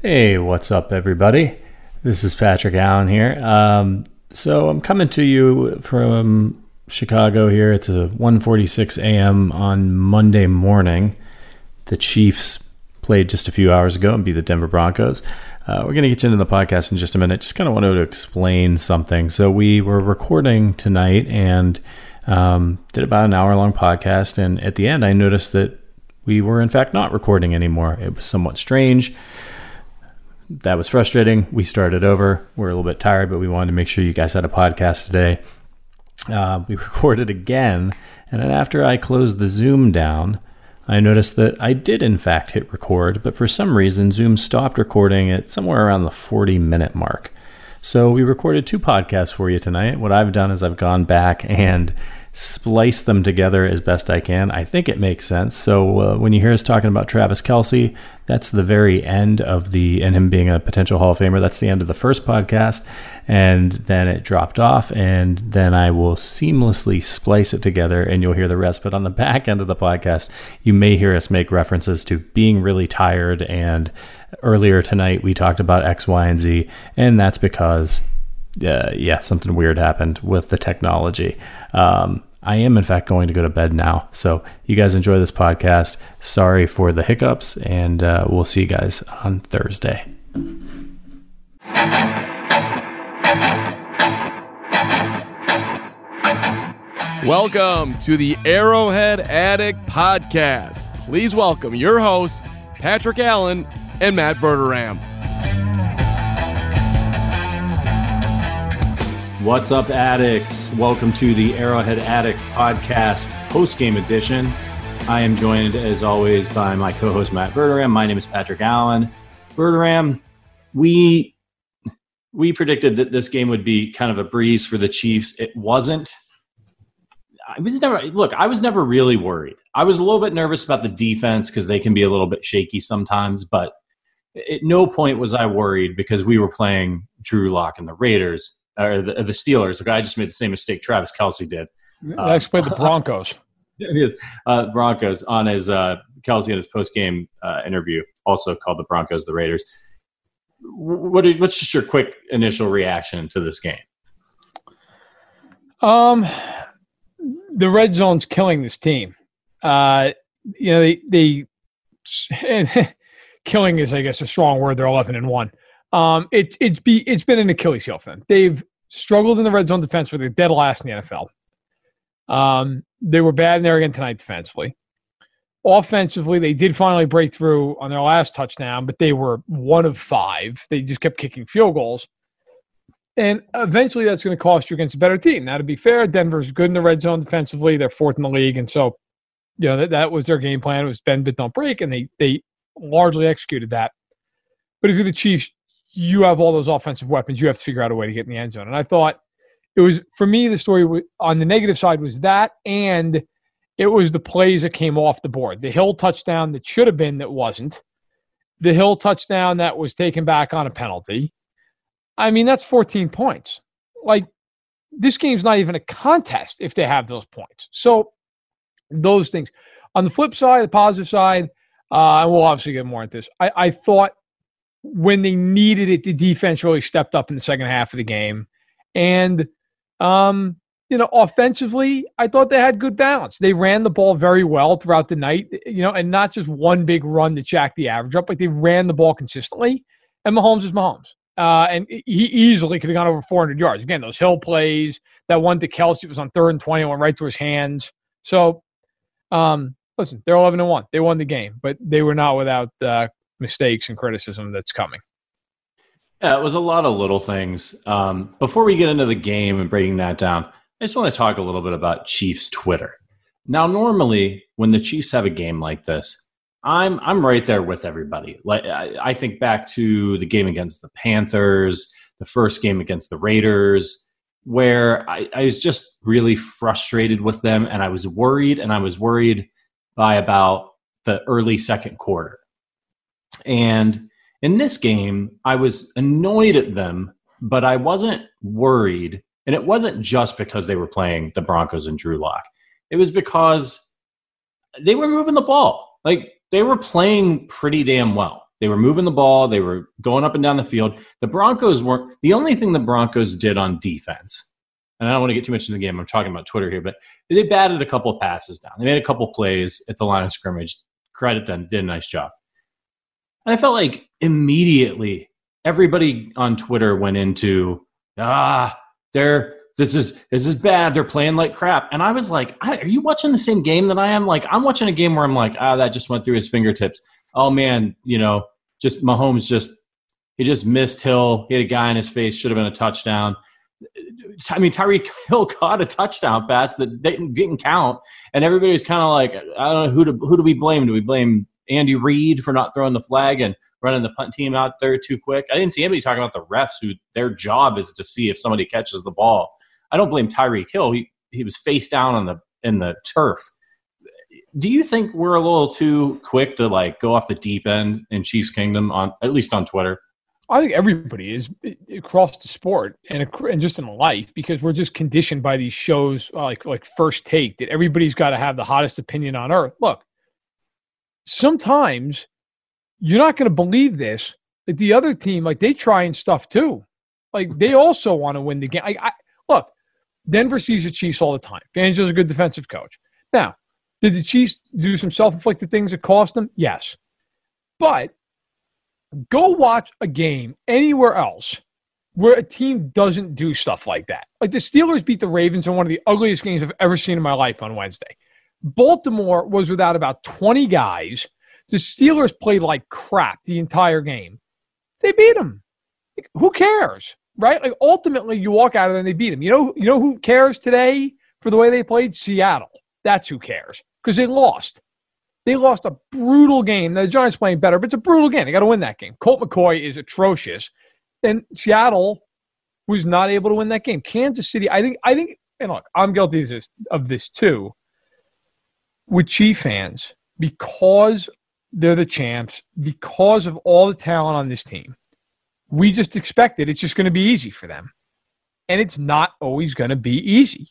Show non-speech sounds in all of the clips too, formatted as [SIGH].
Hey, what's up, everybody? This is Patrick Allen here. Um, so I'm coming to you from Chicago here. It's a 1:46 a.m. on Monday morning. The Chiefs played just a few hours ago and beat the Denver Broncos. Uh, we're going to get into the podcast in just a minute. Just kind of wanted to explain something. So we were recording tonight and um, did about an hour long podcast. And at the end, I noticed that we were in fact not recording anymore. It was somewhat strange that was frustrating. We started over. We're a little bit tired, but we wanted to make sure you guys had a podcast today. Uh, we [LAUGHS] recorded again, and then after I closed the Zoom down, I noticed that I did in fact hit record, but for some reason Zoom stopped recording at somewhere around the 40 minute mark. So we recorded two podcasts for you tonight. What I've done is I've gone back and splice them together as best I can. I think it makes sense. So uh, when you hear us talking about Travis Kelce, that's the very end of the, and him being a potential Hall of Famer, that's the end of the first podcast. And then it dropped off, and then I will seamlessly splice it together and you'll hear the rest. But on the back end of the podcast, you may hear us make references to being really tired. And earlier tonight, we talked about X, Y, and Z. And that's because uh, yeah, something weird happened with the technology. Um, I am, in fact, going to go to bed now. So, you guys enjoy this podcast. Sorry for the hiccups, and uh, we'll see you guys on Thursday. Welcome to the Arrowhead Addict Podcast. Please welcome your hosts, Patrick Allen and Matt Verderame. What's up, addicts? Welcome to the Arrowhead Addict Podcast post game edition. I am joined, as always, by my co host, Matt Verderame. My name is Patrick Allen. Verderame, we, we predicted that this game would be kind of a breeze for the Chiefs. It wasn't. I was never, look, I was never really worried. I was a little bit nervous about the defense because they can be a little bit shaky sometimes, but at no point was I worried because we were playing Drew Lock and the Raiders or the, the Steelers. Guy just made the same mistake Travis Kelce did. I actually played the [LAUGHS] Broncos. It is uh, Broncos on his uh, Kelce in his post game uh, interview, also called the Broncos the Raiders. What is, what's just your quick initial reaction to this game? Um, the red zone's killing this team. Uh, you know, they, they [LAUGHS] killing is, I guess, a strong word. They're eleven and one. Um, it's it's be it's been an Achilles heel for them. They've struggled in the red zone defense for the dead last in the NFL. Um, they were bad in there again tonight defensively. Offensively, they did finally break through on their last touchdown, but they were one of five. They just kept kicking field goals. And eventually that's going to cost you against a better team. Now, to be fair, Denver's good in the red zone defensively. They're fourth in the league. And so, you know, that, that was their game plan. It was bend, but don't break. And they, they largely executed that. But if you're the Chiefs, you have all those offensive weapons. You have to figure out a way to get in the end zone. And I thought it was, for me, the story on the negative side was that. And it was the plays that came off the board. The Hill touchdown that should have been that wasn't. The Hill touchdown that was taken back on a penalty. I mean, that's 14 points. Like, this game's not even a contest if they have those points. So, those things. On the flip side, the positive side, uh, and we'll obviously get more into this. I, I thought when they needed it, the defense really stepped up in the second half of the game. And, um, you know, offensively, I thought they had good balance. They ran the ball very well throughout the night, you know, and not just one big run to jack the average up. Like they ran the ball consistently. And Mahomes is Mahomes. Uh, and he easily could have gone over 400 yards. Again, those hill plays, that one to Kelce was on third and 20, went right to his hands. So, um, listen, they're 11 and 1. They won the game, but they were not without uh, mistakes and criticism that's coming. Yeah, it was a lot of little things. Um, before we get into the game and breaking that down, I just want to talk a little bit about Chiefs Twitter. Now, normally, when the Chiefs have a game like this, I'm I'm right there with everybody. Like I, I think back to the game against the Panthers, the first game against the Raiders, where I, I was just really frustrated with them, and I was worried, and I was worried by about the early second quarter. And in this game, I was annoyed at them, but I wasn't worried. And it wasn't just because they were playing the Broncos and Drew Lock. It was because they were moving the ball. Like they were playing pretty damn well. They were moving the ball, they were going up and down the field. The Broncos weren't the only thing the Broncos did on defense. And I don't want to get too much into the game. I'm talking about Twitter here, but they batted a couple of passes down. They made a couple plays at the line of scrimmage. Credit them, did a nice job. And I felt like immediately everybody on Twitter went into ah, they're this is this is bad. They're playing like crap. And I was like, are you watching the same game that I am? Like, I'm watching a game where I'm like, ah, that just went through his fingertips. Oh man, you know, just Mahomes just he just missed Hill. He had a guy in his face. Should have been a touchdown. I mean, Tyreek [LAUGHS] Hill caught a touchdown pass that didn't, didn't count, and everybody was kind of like, I don't know who to who do we blame? Do we blame Andy Reid for not throwing the flag and running the punt team out there too quick? I didn't see anybody talking about the refs, who their job is to see if somebody catches the ball I don't blame Tyreek Hill. He he was face down on the in the turf. Do you think we're a little too quick to like go off the deep end in Chiefs Kingdom on at least on Twitter? I think everybody is across the sport and and just in life because we're just conditioned by these shows like like First Take that everybody's got to have the hottest opinion on earth. Look, sometimes you're not going to believe this. Like the other team, like they try and stuff too. Like they also want to win the game. I, look, Denver sees the Chiefs all the time. Fangio's a good defensive coach. Now, did the Chiefs do some self-inflicted things that cost them? Yes. But go watch a game anywhere else where a team doesn't do stuff like that. Like the Steelers beat the Ravens in one of the ugliest games I've ever seen in my life on Wednesday. Baltimore was without about 20 guys. The Steelers played like crap the entire game. They beat them. Who cares? right? Like ultimately, you walk out of there and they beat them. You know, you know who cares today for the way they played? Seattle. That's who cares because they lost. They lost a brutal game. Now, the Giants playing better, but it's a brutal game. They got to win that game. Colt McCoy is atrocious, and Seattle was not able to win that game. Kansas City, I think, I think, and look, I'm guilty of this, of this too. With Chief fans, because they're the champs, because of all the talent on this team, we just expected it's just going to be easy for them. And it's not always going to be easy.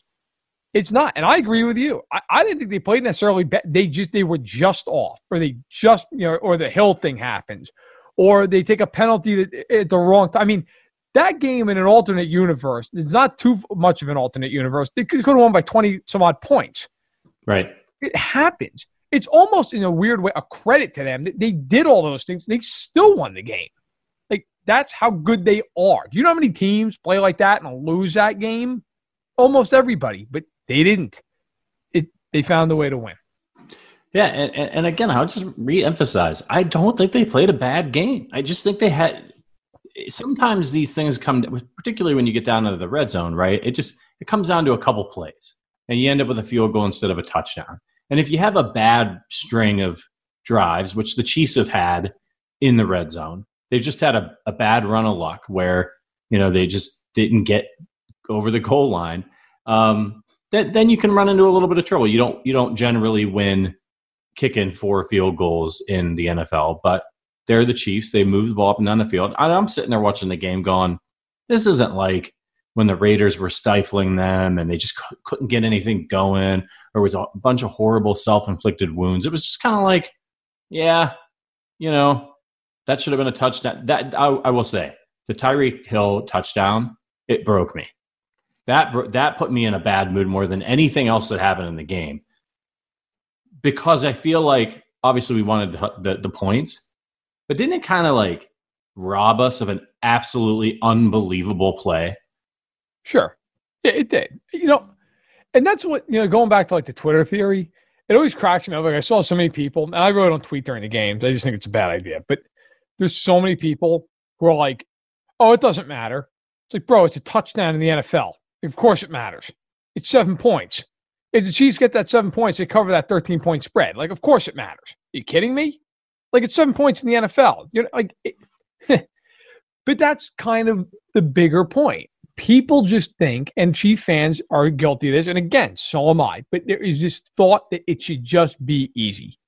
It's not. And I agree with you. I, I didn't think they played necessarily. Be- they just, they were just off, or they just, you know, or the Hill thing happens, or they take a penalty at the wrong time. I mean, that game in an alternate universe, it's not too much of an alternate universe. They could have won by 20 some odd points. Right. It happens. It's almost in a weird way a credit to them. that They did all those things. They still won the game. Like that's how good they are. Do you know how many teams play like that and lose that game? Almost everybody, but they didn't. It they found a way to win. Yeah, and, and again, I'll just re-emphasize: I don't think they played a bad game. I just think they had. Sometimes these things come, particularly when you get down into the red zone, right? It just it comes down to a couple plays, and you end up with a field goal instead of a touchdown. And if you have a bad string of drives, which the Chiefs have had in the red zone, they've just had a, a bad run of luck where you know they just didn't get over the goal line. Um, that, then you can run into a little bit of trouble. You don't you don't generally win kicking four field goals in the NFL, but they're the Chiefs. They move the ball up and down the field. I'm sitting there watching the game, going, "This isn't like when the Raiders were stifling them and they just couldn't get anything going, or was a bunch of horrible self-inflicted wounds. It was just kind of like, yeah, you know, that should have been a touchdown. That I, I will say, the Tyreek Hill touchdown, it broke me. That that put me in a bad mood more than anything else that happened in the game. Because I feel like obviously we wanted the, the, the points, but didn't it kind of like rob us of an absolutely unbelievable play? Sure, yeah, it did. You know, and that's what you know. Going back to like the Twitter theory, it always cracks me up. Like I saw so many people, and I wrote on tweet during the games. I just think it's a bad idea, but there's so many people who are like, oh, it doesn't matter. It's like, bro, it's a touchdown in the NFL. Of course it matters. It's seven points. If the Chiefs get that seven points, they cover that 13 point spread. Like, of course it matters. Are you kidding me? Like it's seven points in the NFL. You know, like, it, [LAUGHS] but that's kind of the bigger point. People just think, and Chief fans are guilty of this, and again, so am I. But there is this thought that it should just be easy,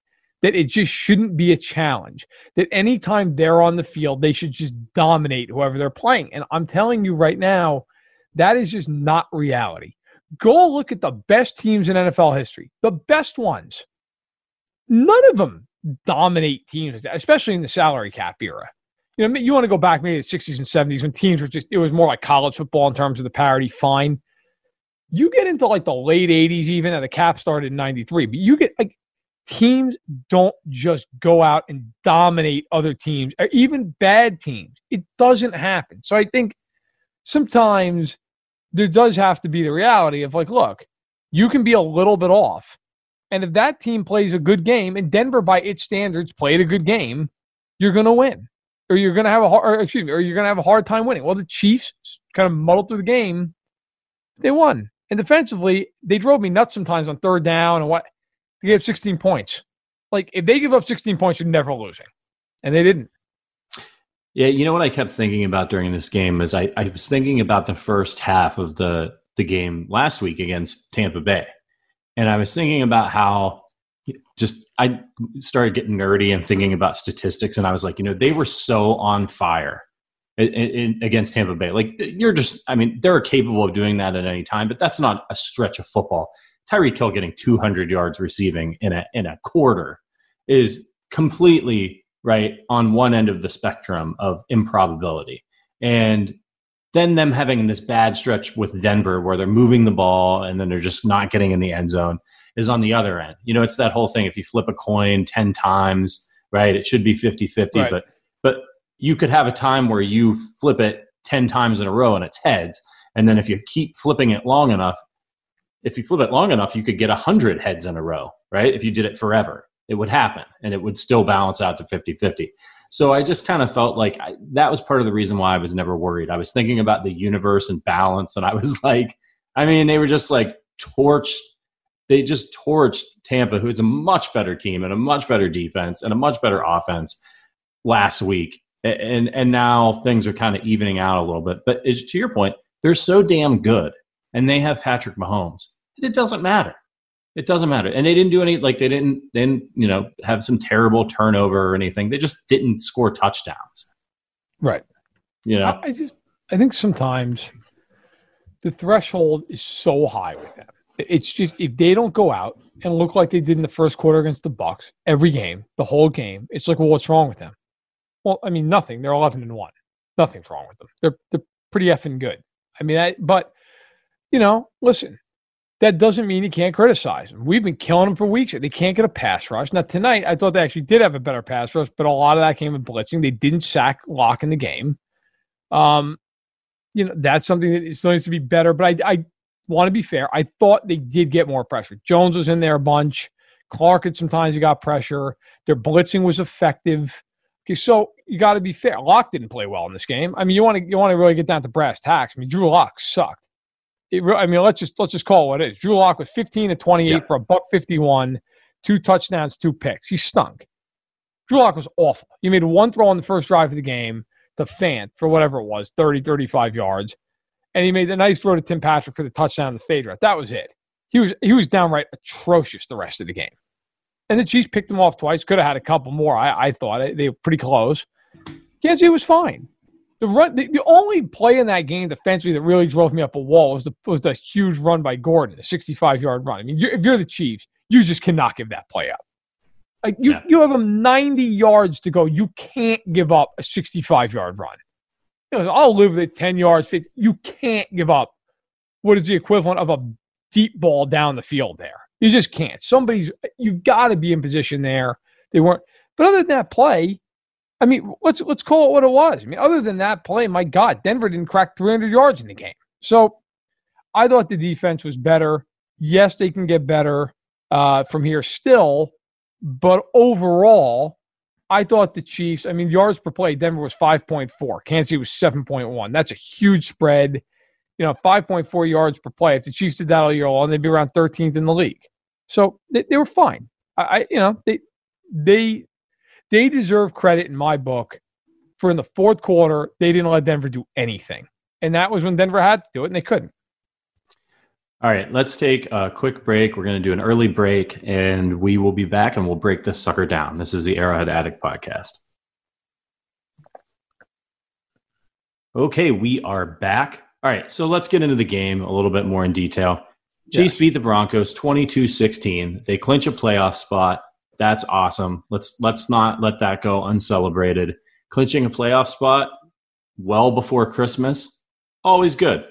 that it just shouldn't be a challenge. That anytime they're on the field, they should just dominate whoever they're playing. And I'm telling you right now, that is just not reality. Go look at the best teams in NFL history, the best ones. None of them dominate teams, especially in the salary cap era. You know, you want to go back maybe the 60s and 70s when teams were just, it was more like college football in terms of the parity, fine. You get into like the late 80s, even, and the cap started in 93, but you get like teams don't just go out and dominate other teams, or even bad teams. It doesn't happen. So I think sometimes there does have to be the reality of like, look, you can be a little bit off. And if that team plays a good game, and Denver, by its standards, played a good game, you're going to win, or you're going to have a hard, or excuse me, or you're going to have a hard time winning. Well, the Chiefs kind of muddled through the game, they won. And defensively, they drove me nuts sometimes on third down and what they gave 16 points. Like if they give up 16 points, you're never losing, and they didn't. Yeah, you know what I kept thinking about during this game is I, I was thinking about the first half of the the game last week against Tampa Bay, and I was thinking about how just I started getting nerdy and thinking about statistics, and I was like, you know, they were so on fire in, in, against Tampa Bay. Like you're just, I mean, they're capable of doing that at any time, but that's not a stretch of football. Tyreek Hill getting 200 yards receiving in a in a quarter is completely right on one end of the spectrum of improbability and then them having this bad stretch with denver where they're moving the ball and then they're just not getting in the end zone is on the other end you know it's that whole thing if you flip a coin 10 times right it should be 50-50 right. but but you could have a time where you flip it 10 times in a row and it's heads and then if you keep flipping it long enough if you flip it long enough you could get 100 heads in a row right if you did it forever it would happen and it would still balance out to 50 50. So I just kind of felt like I, that was part of the reason why I was never worried. I was thinking about the universe and balance, and I was [LAUGHS] like, I mean, they were just like torched. They just torched Tampa, who's a much better team and a much better defense and a much better offense last week. And and now things are kind of evening out a little bit. But to your point, they're so damn good, and they have Patrick Mahomes. It doesn't matter. It doesn't matter. And they didn't do any like they didn't then you know have some terrible turnover or anything. They just didn't score touchdowns. Right. You know. I just I think sometimes the threshold is so high with them. It's just if they don't go out and look like they did in the first quarter against the Bucks, every game, the whole game, it's like, well, what's wrong with them? Well, I mean, nothing. They're eleven and one. Nothing's wrong with them. They're they're pretty effing good. I mean, I, but you know, listen, that doesn't mean you can't criticize them. We've been killing them for weeks. They can't get a pass rush. Now, tonight, I thought they actually did have a better pass rush, but a lot of that came in blitzing. They didn't sack Lock in the game. Um, you know, that's something that still needs to be better, but I, I want to be fair. I thought they did get more pressure. Jones was in there a bunch. Clark had sometimes he got pressure. Their blitzing was effective. Okay, so you got to be fair. Lock didn't play well in this game. I mean, you want to you want to really get down to brass tacks. I mean, Drew Lock sucked it, I mean, let's just let's just call it what it is. Drew Lock was 15 to 28 yeah. for a buck 51, two touchdowns, two picks. He stunk. Drew Lock was awful. He made one throw on the first drive of the game to Fant for whatever it was, 30, 35 yards. And he made a nice throw to Tim Patrick for the touchdown the fade route. That was it. He was he was downright atrocious the rest of the game. And the Chiefs picked him off twice. Could have had a couple more. I, I thought they were pretty close. Kansas City was fine. The run, the, the, only play in that game defensively that really drove me up a wall was the was the huge run by Gordon, a 65 yard run. I mean, you're, if you're the Chiefs, you just cannot give that play up. Like you, yeah. you have them 90 yards to go. You can't give up a 65 yard run. You know, I'll live with it 10 yards. 50. You can't give up what is the equivalent of a deep ball down the field there. You just can't. Somebody's you've got to be in position there. They weren't. But other than that play, I mean, let's let's call it what it was. I mean, other than that play, my God, Denver didn't crack 300 yards in the game. So I thought the defense was better. Yes, they can get better uh, from here still, but overall, I thought the Chiefs. I mean, yards per play, Denver was 5.4. Kansas City was 7.1. That's a huge spread. You know, 5.4 yards per play. If the Chiefs did that all year long, they'd be around 13th in the league. So they, they were fine. I, I, you know, they they they deserve credit in my book for in the fourth quarter they didn't let Denver do anything, and that was when Denver had to do it and they couldn't. All right, let's take a quick break. We're going to do an early break, and we will be back and we'll break this sucker down. This is the Arrowhead Addict podcast. Okay, we are back. All right, so let's get into the game a little bit more in detail. Chiefs yes. beat the Broncos 22-16. They clinch a playoff spot. That's awesome. Let's let's not let that go uncelebrated. Clinching a playoff spot well before Christmas, always good.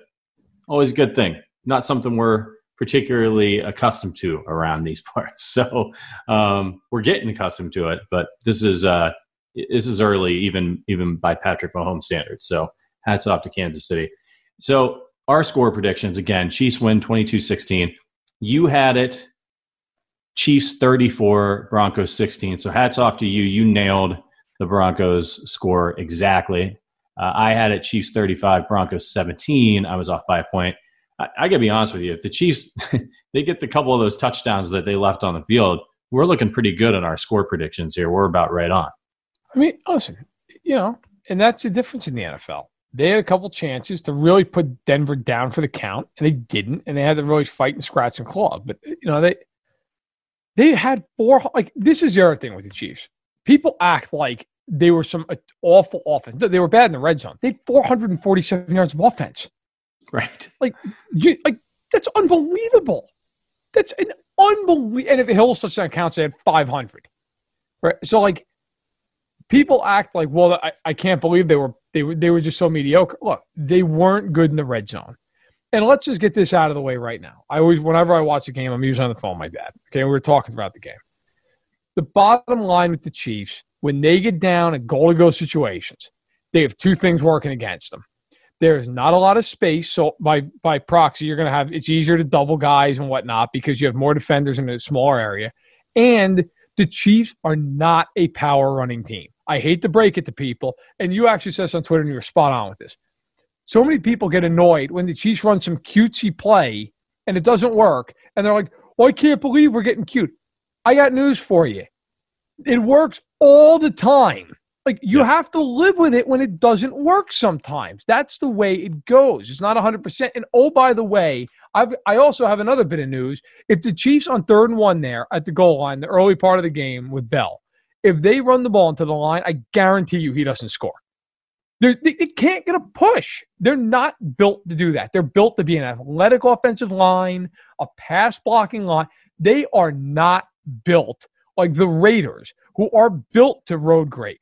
Always a good thing. Not something we're particularly accustomed to around these parts. [LAUGHS] So um, we're getting accustomed to it, but this is uh, this is early, even even by Patrick Mahomes standards. So hats off to Kansas City. So our score predictions again Chiefs win 22 16. You had it Chiefs 34, Broncos 16. So hats off to you. You nailed the Broncos score exactly. Uh, I had it Chiefs 35, Broncos 17. I was off by a point. I, I got to be honest with you. If the Chiefs [LAUGHS] they get the couple of those touchdowns that they left on the field, we're looking pretty good on our score predictions here. We're about right on. I mean, listen, you know, and that's the difference in the NFL. They had a couple chances to really put Denver down for the count, and they didn't. And they had to really fight and scratch and claw. But you know, they they had four. Like this is the other thing with the Chiefs. People act like they were some uh, awful offense. They were bad in the red zone. They had 447 yards of offense. Right. [LAUGHS] Like, you, like that's unbelievable. That's an unbelievable. And if Hill's touchdown counts, they had 500. Right. So like, people act like, well, I, I can't believe they were they were they were just so mediocre. Look, they weren't good in the red zone. And let's just get this out of the way right now. I always, whenever I watch a game, I'm usually on the phone with my dad. Okay, we were talking about the game. The bottom line with the Chiefs, when they get down in goal to go situations, they have two things working against them. There's not a lot of space, so by by proxy, you're going to have it's easier to double guys and whatnot because you have more defenders in a smaller area. And the Chiefs are not a power running team. I hate to break it to people, and you actually said this on Twitter, and you were spot on with this. So many people get annoyed when the Chiefs run some cutesy play and it doesn't work, and they're like, "Oh, I can't believe we're getting cute." I got news for you. It works all the time. Like you yeah. have to live with it when it doesn't work sometimes. That's the way it goes. It's not 100%. And oh by the way, I've I also have another bit of news. If the Chiefs on third and 1 there at the goal line, the early part of the game with Bell, if they run the ball into the line, I guarantee you he doesn't score. They're, they, they can't get a push. They're not built to do that. They're built to be an athletic offensive line, a pass blocking line. They are not built like the Raiders, who are built to road grade.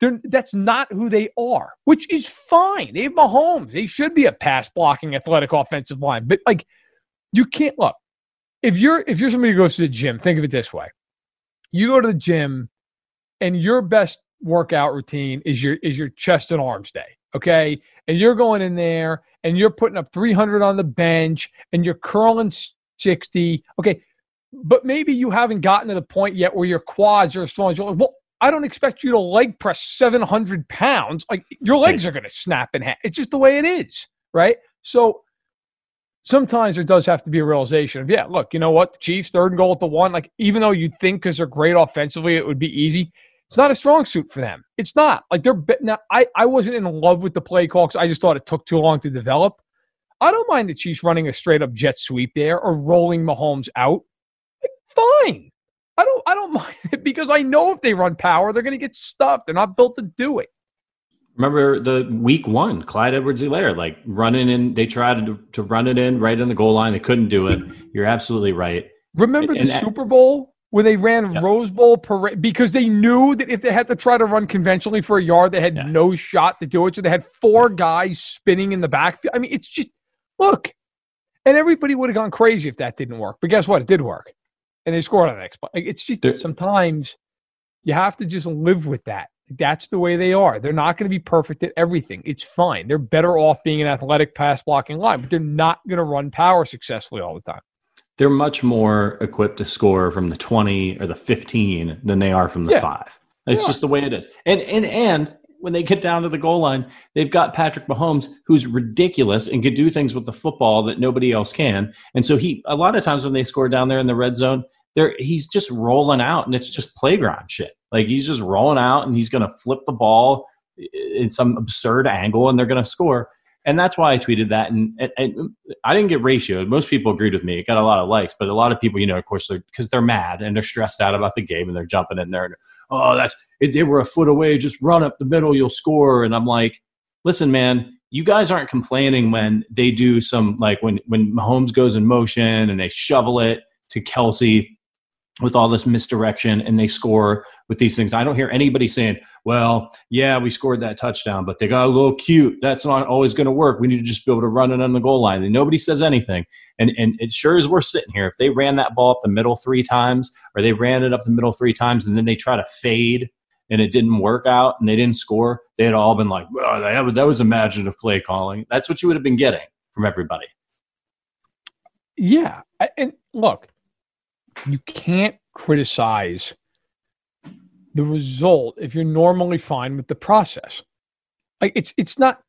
They're, that's not who they are, which is fine. They have Mahomes. They should be a pass blocking athletic offensive line. But like, you can't look. If you're if you're somebody who goes to the gym, think of it this way: you go to the gym and your best workout routine is your is your chest and arms day okay and you're going in there and you're putting up 300 on the bench and you're curling 60 okay but maybe you haven't gotten to the point yet where your quads are as strong as you're like well i don't expect you to leg press 700 pounds like your legs are going to snap in half it's just the way it is right so sometimes there does have to be a realization of yeah look you know what the chiefs third and goal at the one like even though you think because they're great offensively it would be easy it's not a strong suit for them. It's not like they're now. I I wasn't in love with the play call because I just thought it took too long to develop. I don't mind the Chiefs running a straight up jet sweep there or rolling Mahomes out. Fine. I don't I don't [LAUGHS] mind it because I know if they run power, they're going to get stuffed. They're not built to do it. Remember the week one, Clyde Edwards-Helaire, like running in, they tried to, to run it in right in the goal line. They couldn't do it. You're absolutely right. Remember and, the and, Super Bowl where they ran yep. Rose Bowl parade because they knew that if they had to try to run conventionally for a yard, they had yeah. no shot to do it. So they had four guys spinning in the backfield. I mean, it's just look, and everybody would have gone crazy if that didn't work. But guess what? It did work, and they scored on the next. play. It's just They're, sometimes you have to just live with that. That's the way they are. They're not going to be perfect at everything. It's fine. They're better off being an athletic pass blocking line, but they're not going to run power successfully all the time they're much more equipped to score from the 20 or the 15 than they are from the yeah. 5. It's yeah. just the way it is. And and and when they get down to the goal line, they've got Patrick Mahomes who's ridiculous and can do things with the football that nobody else can. And so he a lot of times when they score down there in the red zone, There, he's just rolling out, and it's just playground shit. Like he's just rolling out, and he's going to flip the ball eh, eh, in some absurd angle, and they're going to score. And that's why I tweeted that. And, and, and, um, I didn't get ratioed. Most people agreed with me. It got a lot of likes, but a lot of people, you know, of course, because they're, they're, mad and they're stressed out about the game and they're jumping in there. And, oh, that's they were a foot away. Just run up the middle, you'll score. And I'm like, listen, man, you guys aren't complaining when they do some like when when Mahomes goes in motion and they shovel it to Kelce with all this misdirection and they score with these things. I don't hear anybody saying, well, yeah, we scored that touchdown, but they got a little cute. That's not always going to work. We need to just be able to run it on the goal line. And nobody says anything. And, and it sure as we're sitting here, if they ran that ball up the middle three times or they ran it up the middle three times and then they try to fade and it didn't work out and they didn't score, they had all been like, well, that was imaginative play calling. That's what you would have been getting from everybody. Yeah. And look, you can't criticize the result if you're normally fine with the process. Like it's it's not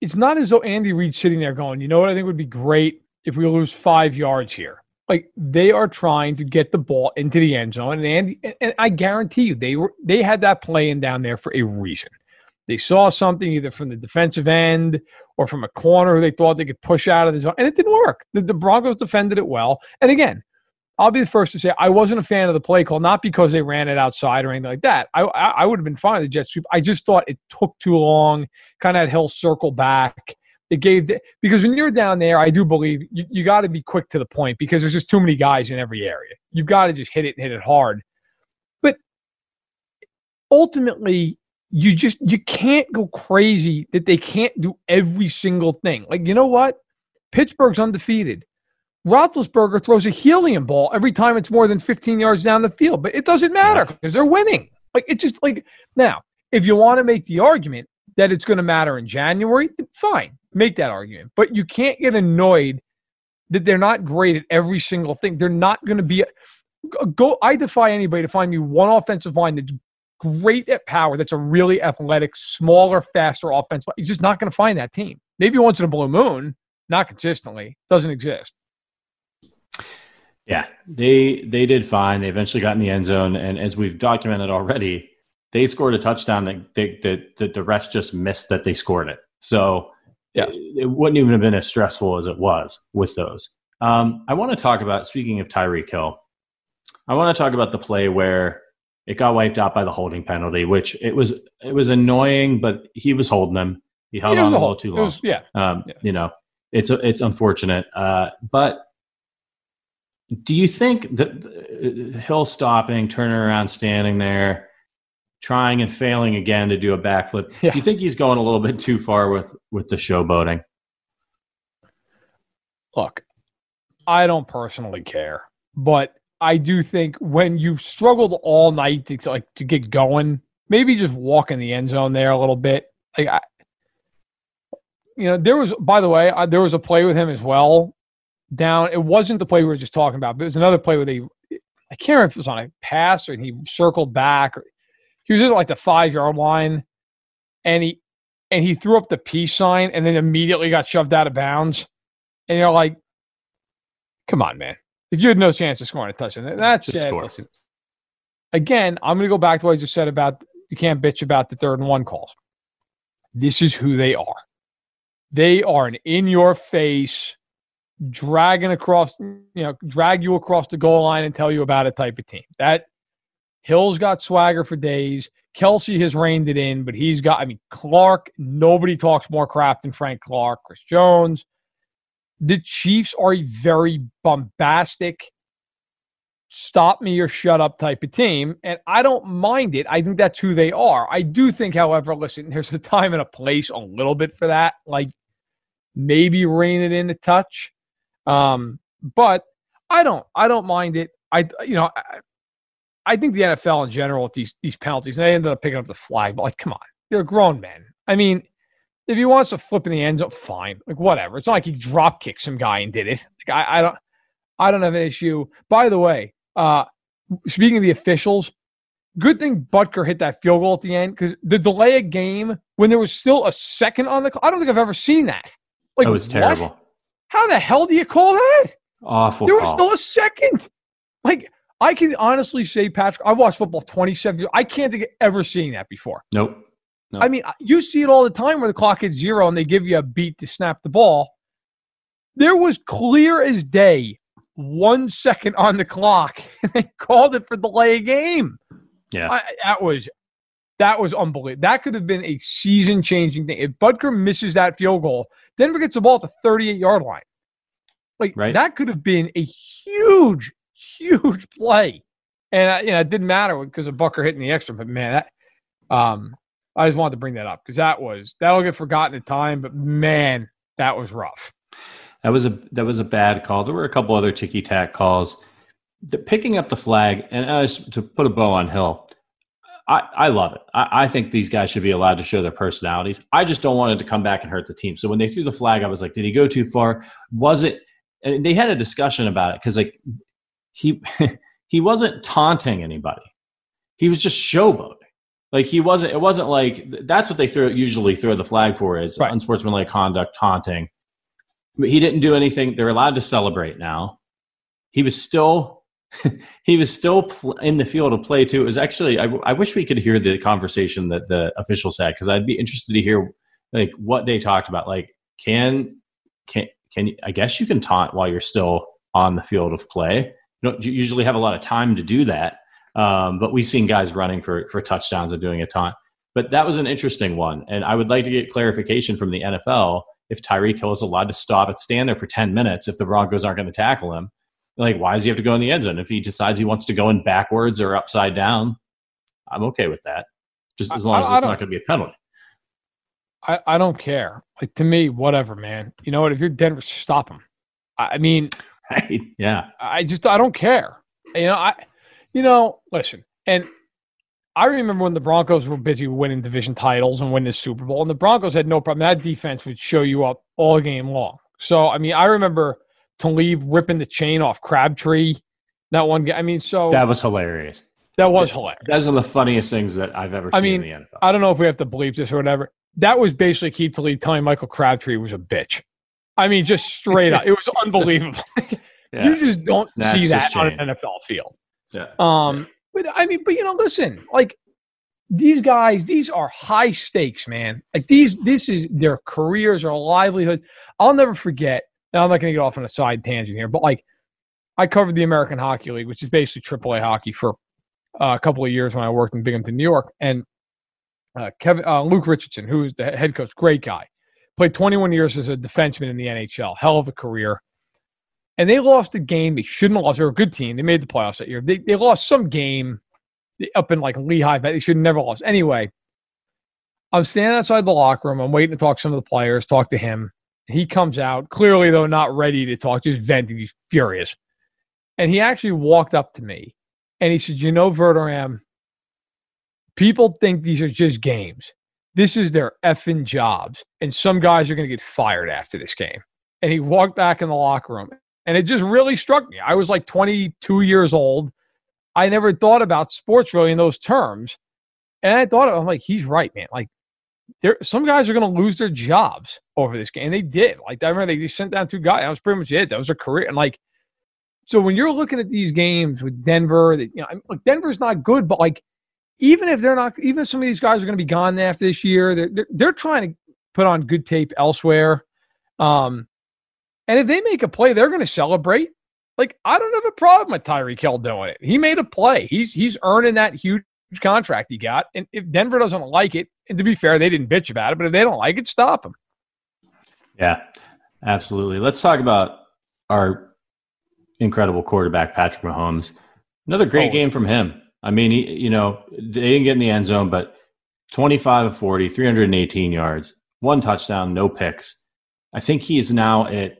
it's not as though Andy Reid's sitting there going, you know what I think would be great if we lose five yards here. Like they are trying to get the ball into the end zone, and Andy and I guarantee you they were they had that play in down there for a reason. They saw something either from the defensive end or from a corner they thought they could push out of the zone, and it didn't work. The, the Broncos defended it well, and again, I'll be the first to say I wasn't a fan of the play call, not because they ran it outside or anything like that. I I, would have been fine with the jet sweep. I just thought it took too long. Kind of had Hill circle back. It gave the, because when you're down there, I do believe you, you got to be quick to the point because there's just too many guys in every area. You've got to just hit it and hit it hard. But ultimately, you just you can't go crazy that they can't do every single thing. Like you know what, Pittsburgh's undefeated. Roethlisberger throws a helium ball every time it's more than 15 yards down the field, but it doesn't matter because they're winning. Like it's just like now, if you want to make the argument that it's going to matter in January, fine, make that argument. But you can't get annoyed that they're not great at every single thing. They're not going to be go. I defy anybody to find me one offensive line that's great at power. That's a really athletic, smaller, faster offense. You're just not going to find that team. Maybe once in a blue moon, not consistently. Doesn't exist. Yeah, they they did fine. They eventually got in the end zone, and as we've documented already, they scored a touchdown that they, that, that the refs just missed that they scored it. So yeah, it, it, wouldn't even have been as stressful as it was with those. Um, I want to talk about speaking of Tyreek Hill. I want to talk about the play where it got wiped out by the holding penalty, which it was it was annoying, but he was holding them. He held on a little too long. Was, yeah. Um, yeah. you know, it's it's unfortunate, uh, but do you think that uh, Hill stopping, turning around, standing there, trying and failing again to do a backflip? Yeah. Do you think he's going a little bit too far with with the showboating? Look, I don't personally care, but I do think when you've struggled all night to like to get going, maybe just walk in the end zone there a little bit. Like I, you know, there was by the way, I, there was a play with him as well down. It wasn't the play we were just talking about, but it was another play where they, I can't remember if it was on a pass or he circled back. Or, he was at like the five yard line, and he and he threw up the peace sign and then immediately got shoved out of bounds. And you're like, come on, man. If you had no chance of scoring a touchdown, that's it. Listen, again, I'm going to go back to what I just said about you can't bitch about the third and one calls. This is who they are. They are an in your face, dragging across, you know, drag you across the goal line and tell you about it type of team. That Hill's got swagger for days. Kelce has reined it in, but he's got, I mean, Clark, nobody talks more crap than Frank Clark, Chris Jones. The Chiefs are a very bombastic, stop me or shut up type of team. And I don't mind it. I think that's who they are. I do think, however, listen, there's a time and a place a little bit for that. Like maybe rein it in a touch. Um, but I don't, I don't mind it. I, you know, I, I think the NFL in general with these these penalties, they ended up picking up the flag. But like, come on, they're grown men. I mean, if he wants to flip in the end zone, fine. Like whatever. It's not like he drop kicked some guy and did it. Like I, I don't, I don't have an issue. By the way, uh, speaking of the officials, good thing Butker hit that field goal at the end because the delay of game when there was still a second on the. clock. I don't think I've ever seen that. Like, that was terrible. How the hell do you call that? Awful. There was still a second. Like I can honestly say, Patrick, I've watched football 27 years. I can't think of ever seeing that before. Nope. No. I mean, you see it all the time where the clock hits zero and they give you a beat to snap the ball. There was clear as day one second on the clock, [LAUGHS] and they called it for delay of game. Yeah. I, that was that was unbelievable. That could have been a season changing thing. If Butker misses that field goal, Denver gets the ball at the 38 yard line. Like Right. that could have been a huge, huge play. And uh, you know, it didn't matter because of Butker hitting the extra. But man, that, um, I just wanted to bring that up because that was that'll get forgotten in time. But man, that was rough. That was a that was a bad call. There were a couple other ticky tack calls. The picking up the flag and as to put a bow on Hill, I, I love it. I, I think these guys should be allowed to show their personalities. I just don't want it to come back and hurt the team. So when they threw the flag, I was like, did he go too far? Was it? And they had a discussion about it because like he [LAUGHS] he wasn't taunting anybody. He was just showboating. Like he wasn't. It wasn't like that's what they throw usually throw the flag for is Right. unsportsmanlike conduct, taunting. But he didn't do anything. They're allowed to celebrate now. He was still [LAUGHS] he was still pl- in the field of play too. It was actually I, I wish we could hear the conversation that the officials had because I'd be interested to hear like what they talked about. Like can can can you- I guess you can taunt while you're still on the field of play. You don't you usually have a lot of time to do that, um, but we've seen guys running for for touchdowns and doing a taunt. But that was an interesting one, and I would like to get clarification from the NFL if Tyreek Hill is allowed to stop and stand there for ten minutes if the Broncos aren't going to tackle him. Like, why does he have to go in the end zone? If he decides he wants to go in backwards or upside down, I'm okay with that. Just as I- long as I- I it's don't- going to be a penalty. I, I don't care. Like to me, whatever, man. You know what? If you're Denver, stop him. I I mean, [LAUGHS] Right? Yeah. I just I don't care. You know, I you know, listen, and I remember when the Broncos were busy winning division titles and winning the Super Bowl, and the Broncos had no problem. That defense would show you up all game long. So I mean, I remember Talib ripping the chain off Crabtree. That one guy. I mean, so That was hilarious. that was hilarious. Those are the funniest things that I've ever I seen mean, in the NFL. I don't know if we have to believe this or whatever. That was basically Aqib Talib telling Michael Crabtree was a bitch. I mean, just straight up. It was [LAUGHS] unbelievable. Yeah. [LAUGHS] You just don't Snatched see that on an NFL field. Yeah. Um, but I mean, but you know, listen, like these guys, these are high stakes, man. Like these, this is their careers, their livelihood. I'll never forget. Now I'm not going to get off on a side tangent here, but like I covered the American Hockey League, which is basically AAA hockey for uh, a couple of years when I worked in Binghamton, New York, and uh, Kevin uh, Luke Richardson, who's the head coach, great guy, played 21 years as a defenseman in the NHL, hell of a career and they lost a game they shouldn't have lost. They were a good team. They made the playoffs that year. They, they lost some game up in like Lehigh. They should have never lost. Anyway, I'm standing outside the locker room. I'm waiting to talk to some of the players, talk to him. He comes out, clearly, though, not ready to talk, just venting. He's furious. And he actually walked up to me and he said, You know, Verderame, people think these are just games. This is their effing jobs. And some guys are going to get fired after this game. And he walked back in the locker room and it just really struck me. I was like 22 years old. I never thought about sports really in those terms. And I thought, I'm like, he's right, man. Like, there, some guys are going to lose their jobs over this game. And they did. Like, I remember they sent down two guys. That was pretty much it. That was a career. And like, so when you're looking at these games with Denver, that you know, look, Denver's not good, but like, even if they're not, even if some of these guys are going to be gone after this year, they're, they're, they're trying to put on good tape elsewhere. Um, and if they make a play, they're going to celebrate. Like I don't have a problem with Tyreek Hill doing it. He made a play. He's he's earning that huge contract he got. And if Denver doesn't like it, and to be fair, they didn't bitch about it, but if they don't like it, stop them. Yeah, absolutely. Let's talk about our incredible quarterback, Patrick Mahomes. Another great Oh. game from him. I mean, he, you know, they didn't get in the end zone, but 25 of 40, 318 yards, one touchdown, no picks. I think he's now at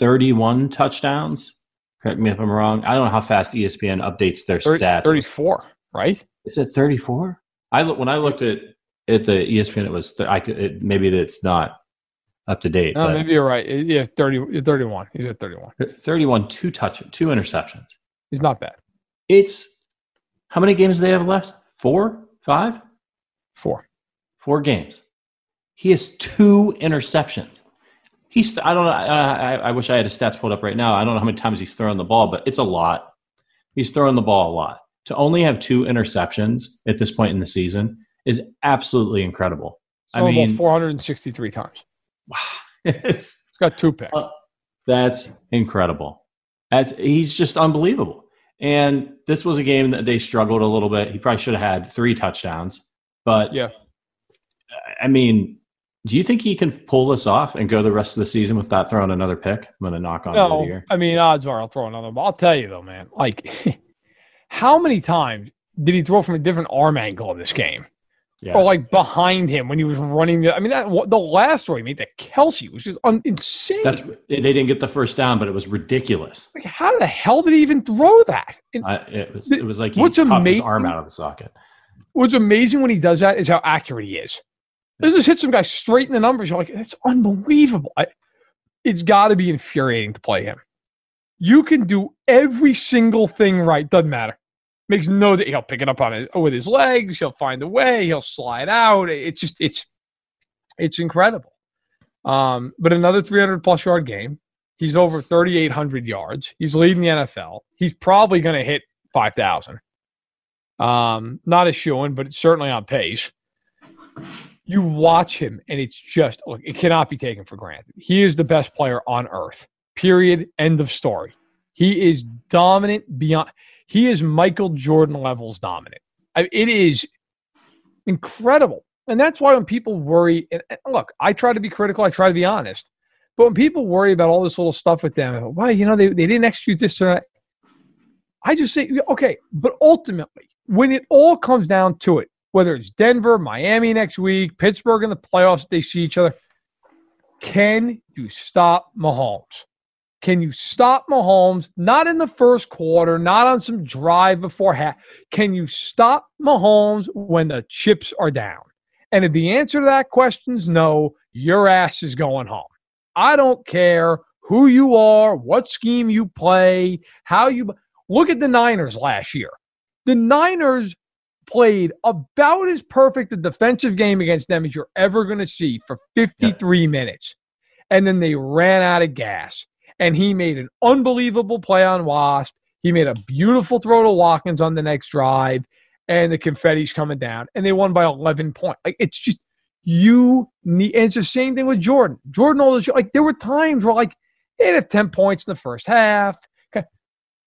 31 touchdowns. Correct me if I'm wrong. I don't know how fast ESPN updates their 30, stats. 34, right? Is it 34? I look when I looked at at the ESPN, it was th- I could it, maybe it's not up to date. No, maybe you're right. Yeah, 30, 31. He's at 31. 31, two touch, two interceptions. He's not bad. It's how many games do they have left? Four, five, Four. four games. He has two interceptions. He's I don't know. I, I, I wish I had his stats pulled up right now. I don't know how many times he's thrown the ball, but it's a lot. He's throwing the ball a lot. To only have two interceptions at this point in the season is absolutely incredible. I mean, 463 times. Wow, [LAUGHS] it's He's got two picks. Uh, that's incredible. That's he's just unbelievable. And this was a game that they struggled a little bit. He probably should have had three touchdowns, but yeah, I mean, do you think he can pull this off and go the rest of the season without throwing another pick? I'm going to knock on no. I mean, odds are I'll throw another. But I'll tell you though, man, like [LAUGHS] how many times did he throw from a different arm angle in this game? Yeah. Or like behind him when he was running the. I mean, that the last throw he made to Kelce was just un, insane. That's, they didn't get the first down, but it was ridiculous. Like, how the hell did he even throw that? Uh, it was. It was like he what's popped amazing, his arm out of the socket. What's amazing when he does that is how accurate he is. They just hit some guy straight in the numbers. You're like, it's unbelievable. I, it's got to be infuriating to play him. You can do every single thing right. Doesn't matter. Makes no that he'll pick it up on it with his legs. He'll find a way. He'll slide out. It's just it's it's incredible. Um, but another 300 plus yard game. He's over 3,800 yards. He's leading the NFL. He's probably going to hit 5,000. Um, not a showing, but it's certainly on pace you watch him and it's just look, it cannot be taken for granted. He is the best player on earth. Period. End of story. He is dominant beyond. He is Michael Jordan levels dominant. I, it is incredible, and that's why when people worry, and, look, I try to be critical. I try to be honest, but when people worry about all this little stuff with them, why you know they, they didn't execute this or that, I just say okay. But ultimately, when it all comes down to it, whether it's Denver, Miami next week, Pittsburgh in the playoffs, they see each other. Can you stop Mahomes? Can you stop Mahomes? Not in the first quarter, not on some drive before half. Can you stop Mahomes when the chips are down? And if the answer to that question is no, your ass is going home. I don't care who you are, what scheme you play, how you look at the Niners last year. The Niners played about as perfect a defensive game against them as you're ever going to see for 53 yeah. minutes. And then they ran out of gas. And he made an unbelievable play on Wasp. He made a beautiful throw to Watkins on the next drive. And the confetti's coming down. And they won by 11 points. Like, it's just, you need, and it's the same thing with Jordan. Jordan, all this, like, there were times where, like, he'd have 10 points in the first half.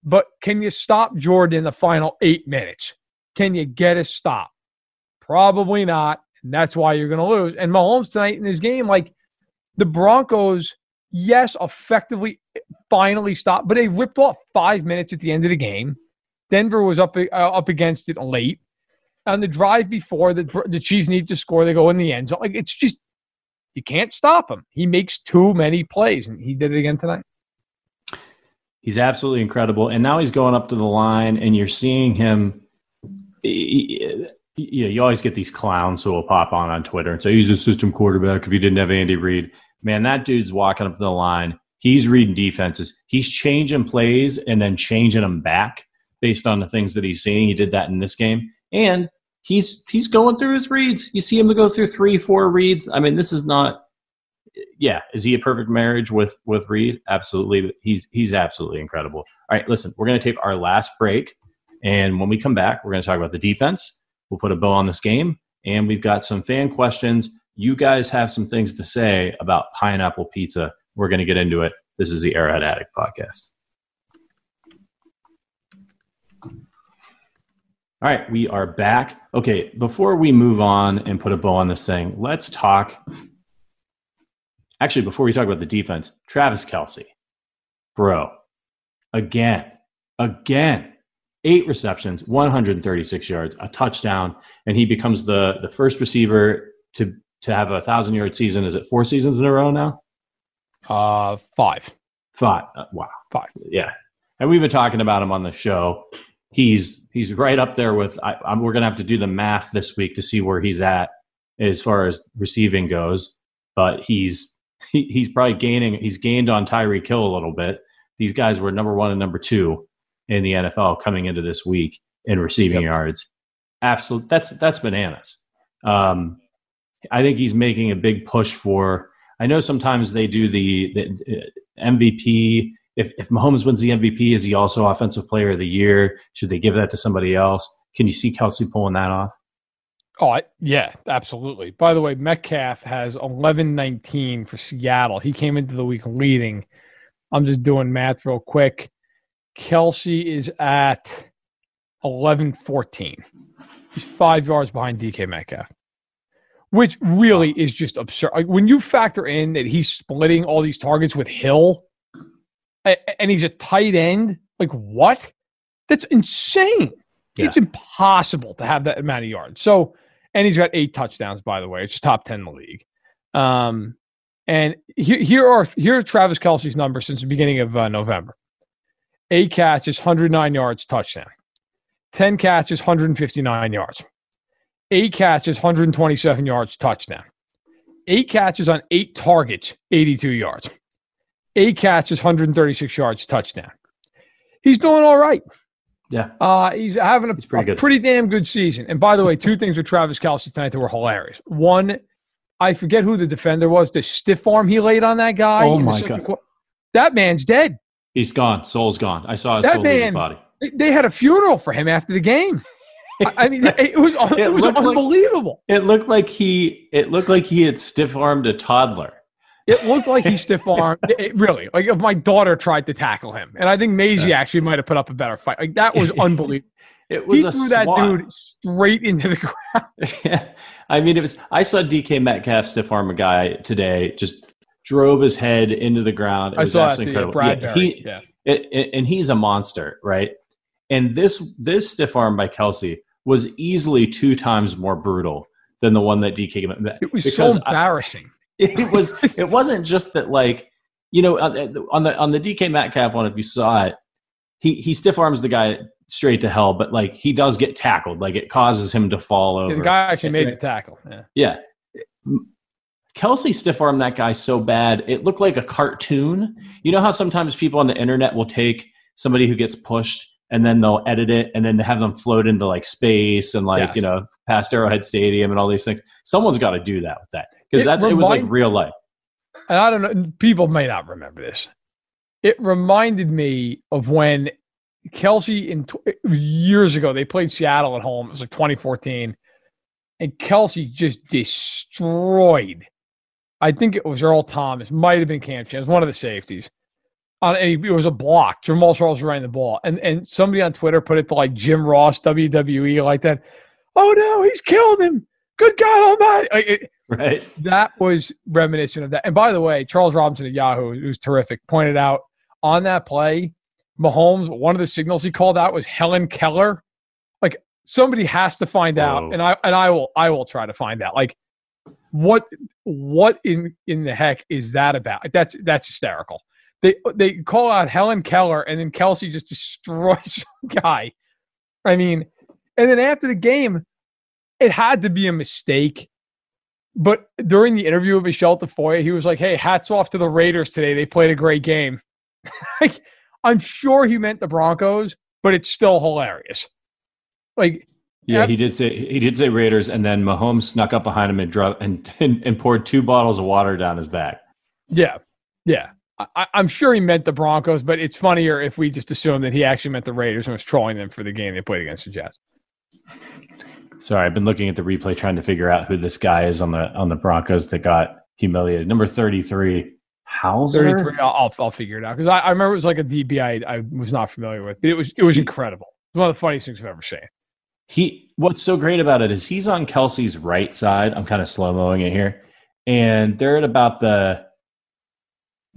But can you stop Jordan in the final eight minutes? Can you get a stop? Probably not. And that's why you're going to lose. And Mahomes tonight in this game, like the Broncos, yes, effectively finally stopped, but they ripped off five minutes at the end of the game. Denver was up uh, up against it late. On the drive before, the, the Chiefs need to score. They go in the end zone. Like it's just you can't stop him. He makes too many plays, and he did it again tonight. He's absolutely incredible. And now he's going up to the line, and you're seeing him you know, you always get these clowns who will pop on on Twitter and say he's a system quarterback if you didn't have Andy Reid. Man, that dude's walking up the line. He's reading defenses. He's changing plays and then changing them back based on the things that he's seeing. He did that in this game, and he's he's going through his reads. You see him go through three, four reads. I mean, this is not. Yeah, is he a perfect marriage with with Reed? Absolutely. He's he's absolutely incredible. All right, listen, we're going to take our last break. And when we come back, we're going to talk about the defense. We'll put a bow on this game. And we've got some fan questions. You guys have some things to say about pineapple pizza. We're going to get into it. This is the Arrowhead Addict podcast. All right, we are back. Okay, before we move on and put a bow on this thing, let's talk. Actually, before we talk about the defense, Travis Kelce, bro, again, again, eight receptions, 136 yards, a touchdown, and he becomes the the first receiver to to have a thousand yard season. Is it four seasons in a row now? Uh, five. Five. Uh, wow. Five. Yeah, and we've been talking about him on the show. He's he's right up there with. I, I'm, we're gonna have to do the math this week to see where he's at as far as receiving goes. But he's he, he's probably gaining. He's gained on Tyreek Hill a little bit. These guys were number one and number two in the NFL coming into this week in receiving yep. yards. Absolute. That's that's bananas. Um, I think he's making a big push for. I know sometimes they do the, the uh, MVP if, if Mahomes wins the MVP, is he also offensive player of the year? Should they give that to somebody else? Can you see Kelce pulling that off? Oh, yeah, absolutely. By the way, Metcalf has 11-19 for Seattle. He came into the week leading. I'm just doing math real quick. Kelce is at 11-14. He's five yards behind DK Metcalf, which really is just absurd. Like when you factor in that he's splitting all these targets with Hill, and he's a tight end, like what? That's insane. Yeah. It's impossible to have that amount of yards. So and he's got eight touchdowns, by the way. It's the top 10 in the league. Um, and here, here are here are Travis Kelce's numbers since the beginning of uh, November. Eight catches, 109 yards, touchdown. 10 catches, 159 yards. Eight catches, 127 yards, touchdown. Eight catches on eight targets, 82 yards. Eight catches, 136 yards, touchdown. He's doing all right. Yeah. Uh, he's having a, he's pretty, a pretty, damn good season. And by the way, two things with Travis Kelce tonight that were hilarious. One, I forget who the defender was, the stiff arm he laid on that guy. Oh, my God. Qu- that man's dead. He's gone. Soul's gone. I saw his that soul man, leave his body. They had a funeral for him after the game. I mean, it was it, it was unbelievable. Like, it looked like he it looked like he had stiff armed a toddler. It looked like he stiff armed. really, like if my daughter tried to tackle him, and I think Maisie yeah. actually might have put up a better fight. Like that was [LAUGHS] unbelievable. it was he threw that dude straight into the [LAUGHS] ground. yeah, I mean, it was. I saw DK Metcalf stiff arm a guy today. Just drove his head into the ground. It I was saw incredible. Bradbury. Yeah, he, yeah. It, it, and he's a monster, right? And this this stiff arm by Kelce was easily two times more brutal than the one that DK. It was so embarrassing. I, [LAUGHS] it was it wasn't just that like you know on the on the DK Metcalf one if you saw it he he stiff arms the guy straight to hell but like he does get tackled like it causes him to fall over yeah, the guy actually made the tackle yeah yeah Kelce stiff armed that guy so bad it looked like a cartoon you know how sometimes people on the internet will take somebody who gets pushed and then they'll edit it and then have them float into like space and like yes. you know past Arrowhead Stadium and all these things. Someone's got to do that with that because that's remind, it was like real life. And I don't know, people may not remember this. It reminded me of when Kelce in years ago they played Seattle at home. It was like 2014, and Kelce just destroyed. I think it was Earl Thomas, might have been Cam Chance, one of the safeties on a, it was a block. Jamaal Charles ran the ball, and and somebody on Twitter put it to like Jim Ross WWE like that. Oh no, he's killed him. Good God Almighty! Like it, right. That was reminiscent of that. And by the way, Charles Robinson at Yahoo, who's terrific, pointed out on that play, Mahomes. One of the signals he called out was Helen Keller. Like somebody has to find Whoa. out, and I and I will I will try to find out. Like what what in in the heck is that about? That's that's hysterical they they call out Helen Keller, and then Kelce just destroys [LAUGHS] the guy. I mean, and then after the game, it had to be a mistake. But during the interview with Michelle Tafoya, he was like, "Hey, hats off to the Raiders today. They played a great game." [LAUGHS] like, I'm sure he meant the Broncos, but it's still hilarious. Like, yeah, he did say he did say Raiders, and then Mahomes snuck up behind him and drove and, [LAUGHS] and, and poured two bottles of water down his back. Yeah, yeah. I, am sure he meant the Broncos, but it's funnier if we just assume that he actually meant the Raiders and was trolling them for the game they played against the Jets. Sorry, I've been looking at the replay trying to figure out who this guy is on the on the Broncos that got humiliated. Number 33, Hauser? 33, I'll, I'll, figure it out because I, I, remember it was like a DB I, I was not familiar with. It was it was incredible. One of the funniest things I've ever seen. He what's so great about it is he's on Kelce's right side. I'm kind of slow mowing it here, and they're at about the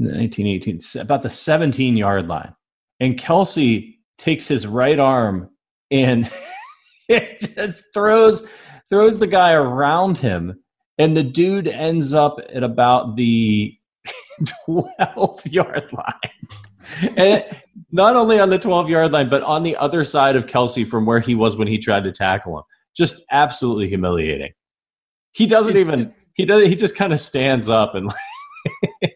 1918, about the 17 yard line. And Kelce takes his right arm and [LAUGHS] it just throws throws the guy around him. And the dude ends up at about the [LAUGHS] 12 yard line. and not only on the 12 yard line, but on the other side of Kelce from where he was when he tried to tackle him. Just absolutely humiliating. He doesn't even he does he just kind of stands up and [LAUGHS]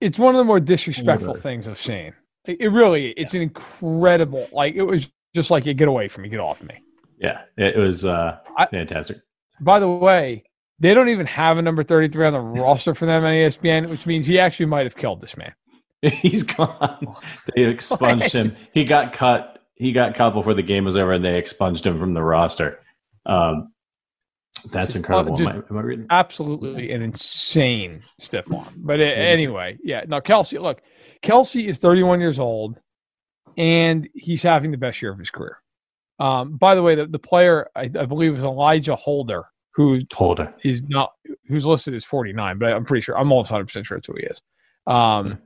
it's one of the more disrespectful things I've seen. It, it really, it's yeah. an incredible. Like it was just like, you get away from me, get off me. Yeah, it was uh, I, fantastic. By the way, they don't even have a number 33 on the [LAUGHS] roster for them on ESPN, which means he actually might have killed this man. [LAUGHS] He's gone. [LAUGHS] They expunged him. He got cut. He got cut before the game was over, and they expunged him from the roster. Um, that's incredible. just- am, I, reading? absolutely an insane stiff arm. But anyway, yeah. Now Kelce. Look, Kelce is 31 years old, and he's having the best year of his career. Um, by the way, the, the player I, I believe is Elijah Holder, who Holder. is not who's listed as 49, but I'm pretty sure I'm almost 100 percent sure that's who he is. Um,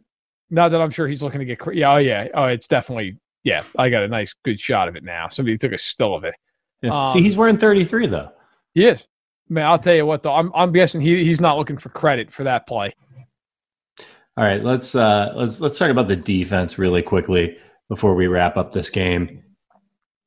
not that I'm sure he's looking to get. Yeah, oh yeah, oh it's definitely yeah. I got a nice good shot of it now. Somebody took a still of it. Yeah. Um, See, he's wearing 33 though. He is. Man, I'll tell you what though. I'm I'm guessing he he's not looking for credit for that play. All right, let's uh, let's let's talk about the defense really quickly before we wrap up this game.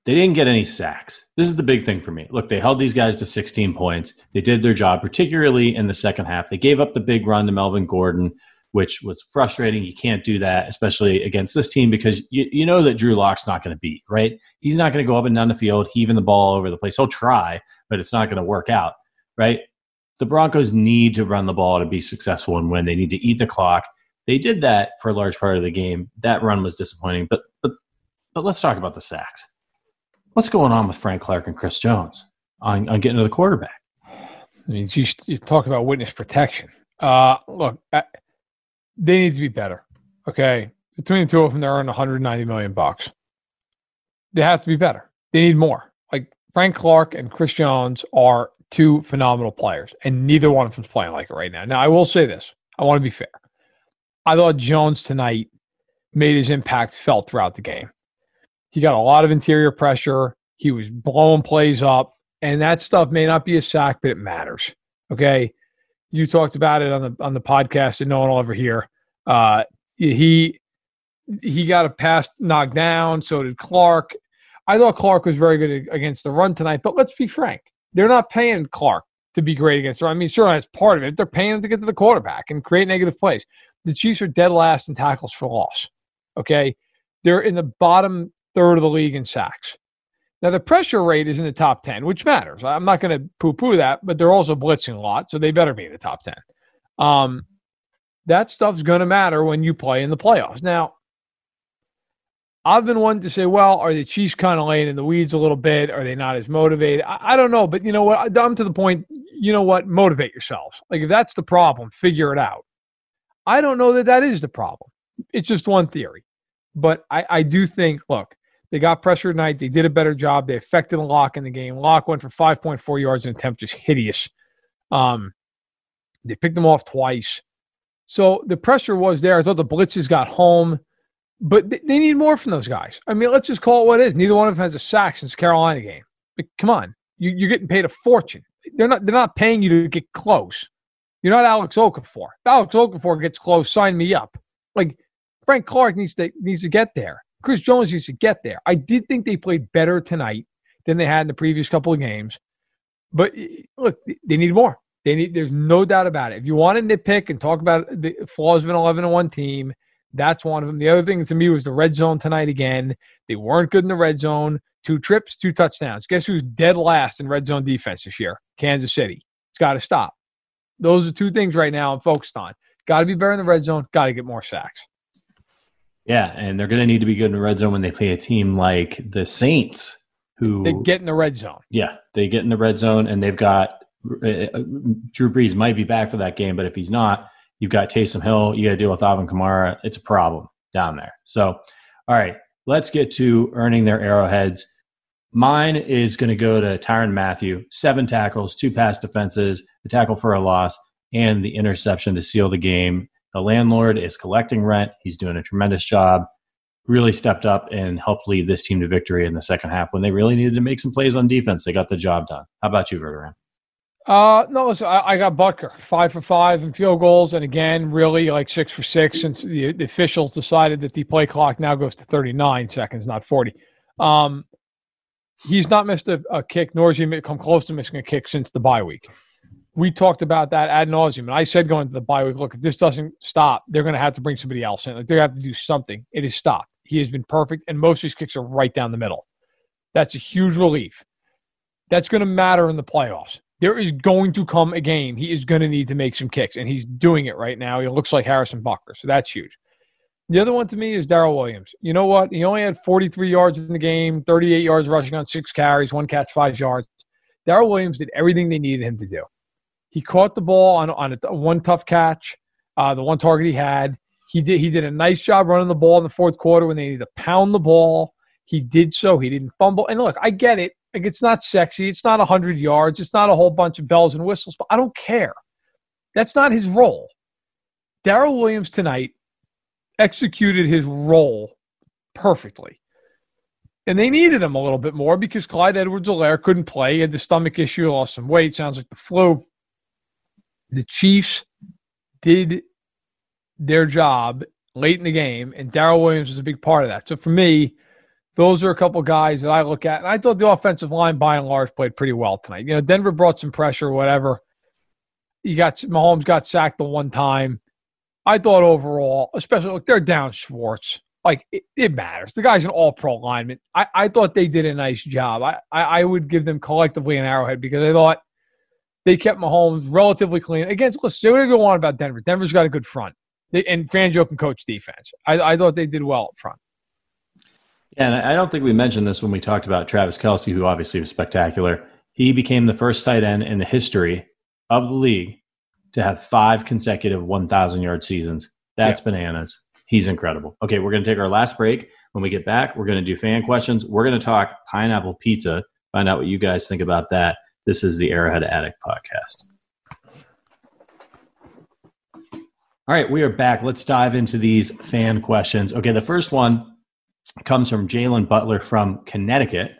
They didn't get any sacks. This is the big thing for me. Look, they held these guys to 16 points. They did their job, particularly in the second half. They gave up the big run to Melvin Gordon, which was frustrating. You can't do that, especially against this team, because you, you know that Drew Lock's not going to beat, right? He's not going to go up and down the field, heaving the ball over the place. He'll try, but it's not going to work out, right? The Broncos need to run the ball to be successful and win. They need to eat the clock. They did that for a large part of the game. That run was disappointing, but but but let's talk about the sacks. What's going on with Frank Clark and Chris Jones on, on getting to the quarterback? I mean, you, you talk about witness protection. Uh, look, uh, they need to be better. Okay, between the two of them, they're earning 190 million bucks. They have to be better. They need more. Like Frank Clark and Chris Jones are two phenomenal players, and neither one of them's playing like it right now. Now, I will say this: I want to be fair. I thought Jones tonight made his impact felt throughout the game. He got a lot of interior pressure. He was blowing plays up, and that stuff may not be a sack, but it matters. Okay, you talked about it on the on the podcast, and no one will ever hear. Uh, he he got a pass knocked down. So did Clark. I thought Clark was very good against the run tonight, but let's be frank, they're not paying Clark to be great against the run. I mean, sure, that's part of it. They're paying him to get to the quarterback and create negative plays. The Chiefs are dead last in tackles for loss. Okay, they're in the bottom third of the league in sacks. Now, the pressure rate is in the top 10, which matters. I'm not going to poo poo that, but they're also blitzing a lot, so they better be in the top 10. Um, that stuff's going to matter when you play in the playoffs. Now, I've been one to say, well, are the Chiefs kind of laying in the weeds a little bit? Are they not as motivated? I, I don't know, but you know what? I'm to the point, you know what? Motivate yourselves. Like, if that's the problem, figure it out. I don't know that that is the problem. It's just one theory. But I, I do think, look, they got pressure tonight. They did a better job. They affected Lock in the game. Lock went for 5.4 yards in attempt, just hideous. Um, they picked them off twice. So the pressure was there. I thought the blitzes got home, but they, need more from those guys. I mean, let's just call it what it is. Neither one of them has a sack since Carolina game. But come on, you, you're getting paid a fortune. They're not. They're not paying you to get close. You're not Alex Okafor. If Alex Okafor gets close, sign me up. Like Frank Clark needs to needs to get there. Chris Jones needs to get there. I did think they played better tonight than they had in the previous couple of games. But eh, look, they need more. They need. There's no doubt about it. If you want to nitpick and talk about the flaws of an 11 and one team, that's one of them. The other thing to me was the red zone tonight again. They weren't good in the red zone. Two trips, two touchdowns. Guess who's dead last in red zone defense this year? Kansas City. It's got to stop. Those are two things right now I'm focused on. Got to be better in the red zone. Got to get more sacks. Yeah, and they're going to need to be good in the red zone when they play a team like the Saints, who They get in the red zone. yeah, they get in the red zone, and they've got uh, Drew Brees might be back for that game, but if he's not, you've got Taysom Hill. You got to deal with Alvin Kamara. It's a problem down there. So, all right, let's get to earning their arrowheads. Mine is going to go to Tyrann Mathieu. Seven tackles, two pass defenses, a tackle for a loss, and the interception to seal the game. The landlord is collecting rent. He's doing a tremendous job. Really stepped up and helped lead this team to victory in the second half when they really needed to make some plays on defense. They got the job done. How about you, Verderame? Uh, no, listen, I, I got Butker five for five in field goals, and again, really like six for six since the, the officials decided that the play clock now goes to 39 seconds, not 40. Um, he's not missed a, a kick, nor has he come close to missing a kick since the bye week. We talked about that ad nauseum, and I said going to the bye week, look, if this doesn't stop, they're going to have to bring somebody else in. Like they have to do something. It has stopped. He has been perfect, and most of his kicks are right down the middle. That's a huge relief. That's going to matter in the playoffs. There is going to come a game. He is going to need to make some kicks, and he's doing it right now. He looks like Harrison Butker, so that's huge. The other one to me is Darrel Williams. You know what? He only had 43 yards in the game, 38 yards rushing on six carries, one catch, five yards. Darrel Williams did everything they needed him to do. He caught the ball on, on a, one tough catch, uh, the one target he had. He did he did a nice job running the ball in the fourth quarter when they needed to pound the ball. He did so. He didn't fumble. And look, I get it. Like it's not sexy. It's not 100 yards. It's not a whole bunch of bells and whistles, but I don't care. That's not his role. Darrel Williams tonight executed his role perfectly. And they needed him a little bit more because Clyde Edwards Helaire couldn't play. He had the stomach issue, lost some weight, sounds like the flu. The Chiefs did their job late in the game, and Darrel Williams was a big part of that. So for me, those are a couple guys that I look at. And I thought the offensive line, by and large, played pretty well tonight. You know, Denver brought some pressure, whatever. You got Mahomes got sacked the one time. I thought overall, especially look, they're down Schwartz. Like it, it matters. The guy's an all pro lineman. I, I thought they did a nice job. I, I, I would give them collectively an arrowhead because I thought they kept Mahomes relatively clean. Against, let's say whatever you want about Denver. Denver's got a good front. They, and Fangio can coach defense. I, I thought they did well up front. Yeah, and I don't think we mentioned this when we talked about Travis Kelce, who obviously was spectacular. He became the first tight end in the history of the league to have five consecutive 1,000 yard seasons. That's yeah. bananas. He's incredible. Okay, we're going to take our last break. When we get back, we're going to do fan questions. We're going to talk pineapple pizza, find out what you guys think about that. This is the Arrowhead Addict podcast. All right, we are back. Let's dive into these fan questions. Okay, the first one comes from Jalen Butler from Connecticut.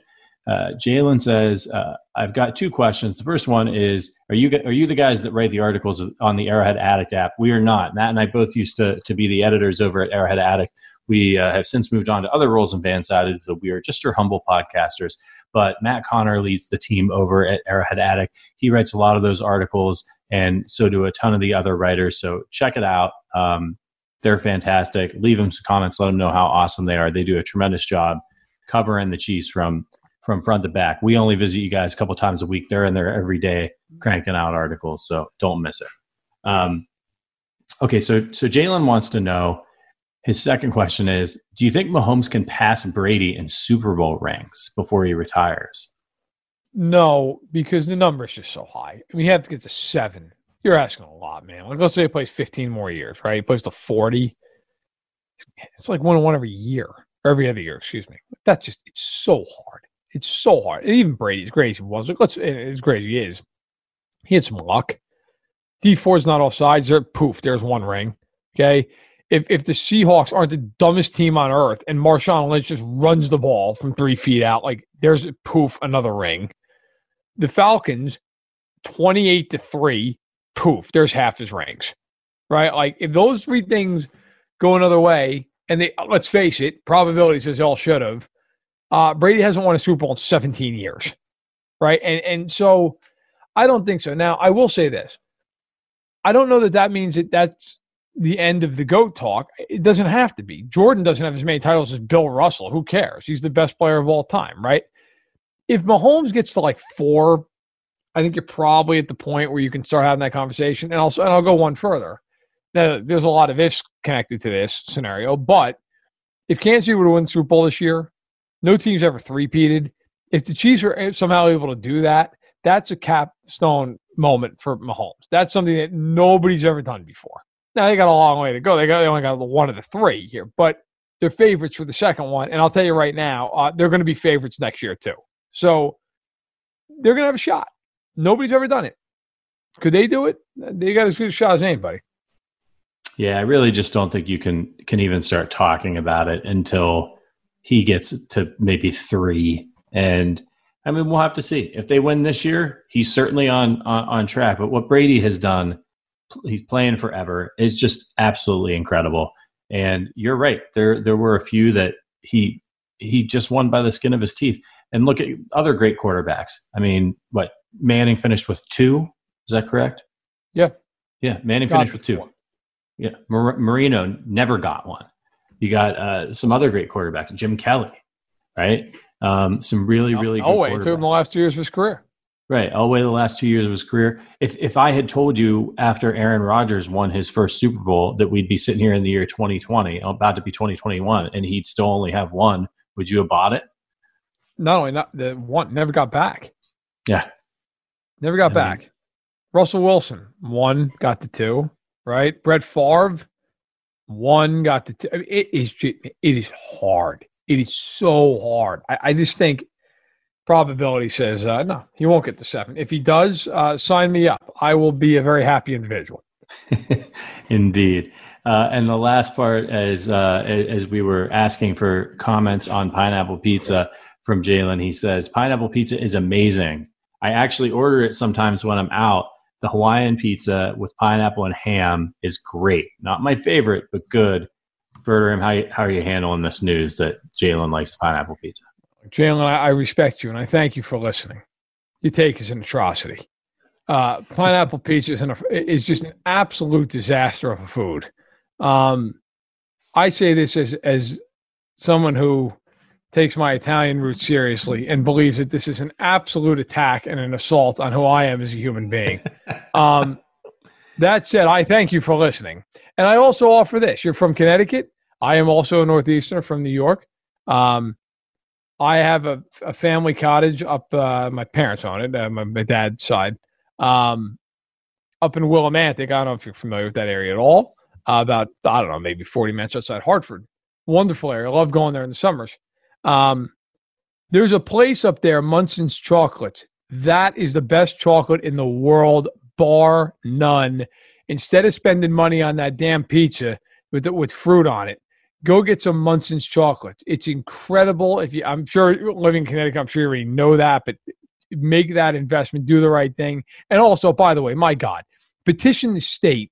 Uh, Jalen says, uh, "I've got two questions. The first one is: Are you are you the guys that write the articles on the Arrowhead Addict app? We are not. Matt and I both used to to be the editors over at Arrowhead Addict. We uh, have since moved on to other roles in Fansided, so we are just your humble podcasters. But Matt Connor leads the team over at Arrowhead Addict. He writes a lot of those articles, and so do a ton of the other writers. So check it out. Um, they're fantastic. Leave them some comments. Let them know how awesome they are. They do a tremendous job covering the Chiefs from from front to back. We only visit you guys a couple times a week. They're in there every day cranking out articles, so don't miss it. Um, okay, so so Jalen wants to know. His second question is: Do you think Mahomes can pass Brady in Super Bowl ranks before he retires? No, because the numbers just so high. I mean, have to get to seven. You're asking a lot, man. Like, let's say he plays 15 more years, right? He plays to 40. It's like one on one every year, every other year, excuse me. That's just, it's so hard. It's so hard. And even Brady's great as he was. Let's as great as he is. He had some luck. Dee Ford's not offsides. There, poof, there's one ring. Okay. If if the Seahawks aren't the dumbest team on earth and Marshawn Lynch just runs the ball from three feet out, like there's poof, another ring. The Falcons, 28 to 3, poof, there's half his rings. Right? Like if those three things go another way, and they let's face it, probability says they all should have uh, Brady hasn't won a Super Bowl in 17 years, right? And and so I don't think so. Now I will say this: I don't know that that means that that's the end of the goat talk. It doesn't have to be. Jordan doesn't have as many titles as Bill Russell. Who cares? He's the best player of all time, right? If Mahomes gets to like four, I think you're probably at the point where you can start having that conversation. And also, and I'll go one further. Now, there's a lot of ifs connected to this scenario, but if Kansas City would win Super Bowl this year, no team's ever three-peated. If the Chiefs are somehow able to do that, that's a capstone moment for Mahomes. That's something that nobody's ever done before. Now they got a long way to go. They got they only got one of the three here, but they're favorites for the second one. And I'll tell you right now, uh, they're going to be favorites next year too. So they're going to have a shot. Nobody's ever done it. Could they do it? They got as good a shot as anybody. Yeah, I really just don't think you can can even start talking about it until he gets to maybe three. And I mean, we'll have to see if they win this year. He's certainly on, on, on track. But what Brady has done, he's playing forever, is just absolutely incredible. And you're right. There there were a few that he he just won by the skin of his teeth. And look at other great quarterbacks. I mean, what Manning finished with two? Is that correct? Yeah. Yeah, Manning finished with two. Yeah, Mar- Marino never got one. You got uh, some other great quarterbacks, Jim Kelly, right? Um, some really, really oh, wait, it took him the last two years of his career. Right. Elway the way the last two years of his career. If if I had told you after Aaron Rodgers won his first Super Bowl that we'd be sitting here in the year 2020, about to be 2021, and he'd still only have one, would you have bought it? Not only not the one never got back. Yeah. Never got back. Russell Wilson, one got the two, right? Brett Favre, one got the two. I mean, it is it is hard. It is so hard. I, I just think probability says uh, no, he won't get the seven. If he does, uh, sign me up. I will be a very happy individual. [LAUGHS] Indeed. Uh, and the last part, as uh, as we were asking for comments on pineapple pizza from Jalen, he says pineapple pizza is amazing. I actually order it sometimes when I'm out. The Hawaiian pizza with pineapple and ham is great. Not my favorite, but good. Verderame, how how are you handling this news that Jalen likes pineapple pizza? Jalen, I, I respect you and I thank you for listening. Your take is an atrocity. Uh, pineapple pizza is, an, is just an absolute disaster of a food. Um, I say this as as someone who takes my Italian roots seriously and believes that this is an absolute attack and an assault on who I am as a human being. [LAUGHS] um, that said, I thank you for listening, and I also offer this: you're from Connecticut. I am also a northeasterner from New York. Um, I have a, a family cottage up. Uh, my parents own it. Uh, my, my dad's side, um, up in Willimantic. I don't know if you're familiar with that area at all. Uh, about I don't know, maybe 40 minutes outside Hartford. Wonderful area. I love going there in the summers. Um, there's a place up there, Munson's Chocolates. That is the best chocolate in the world, bar none. Instead of spending money on that damn pizza with with fruit on it, go get some Munson's chocolates. It's incredible. If you, I'm sure living in Connecticut, I'm sure you already know that, but make that investment, do the right thing. And also, by the way, my God, petition the state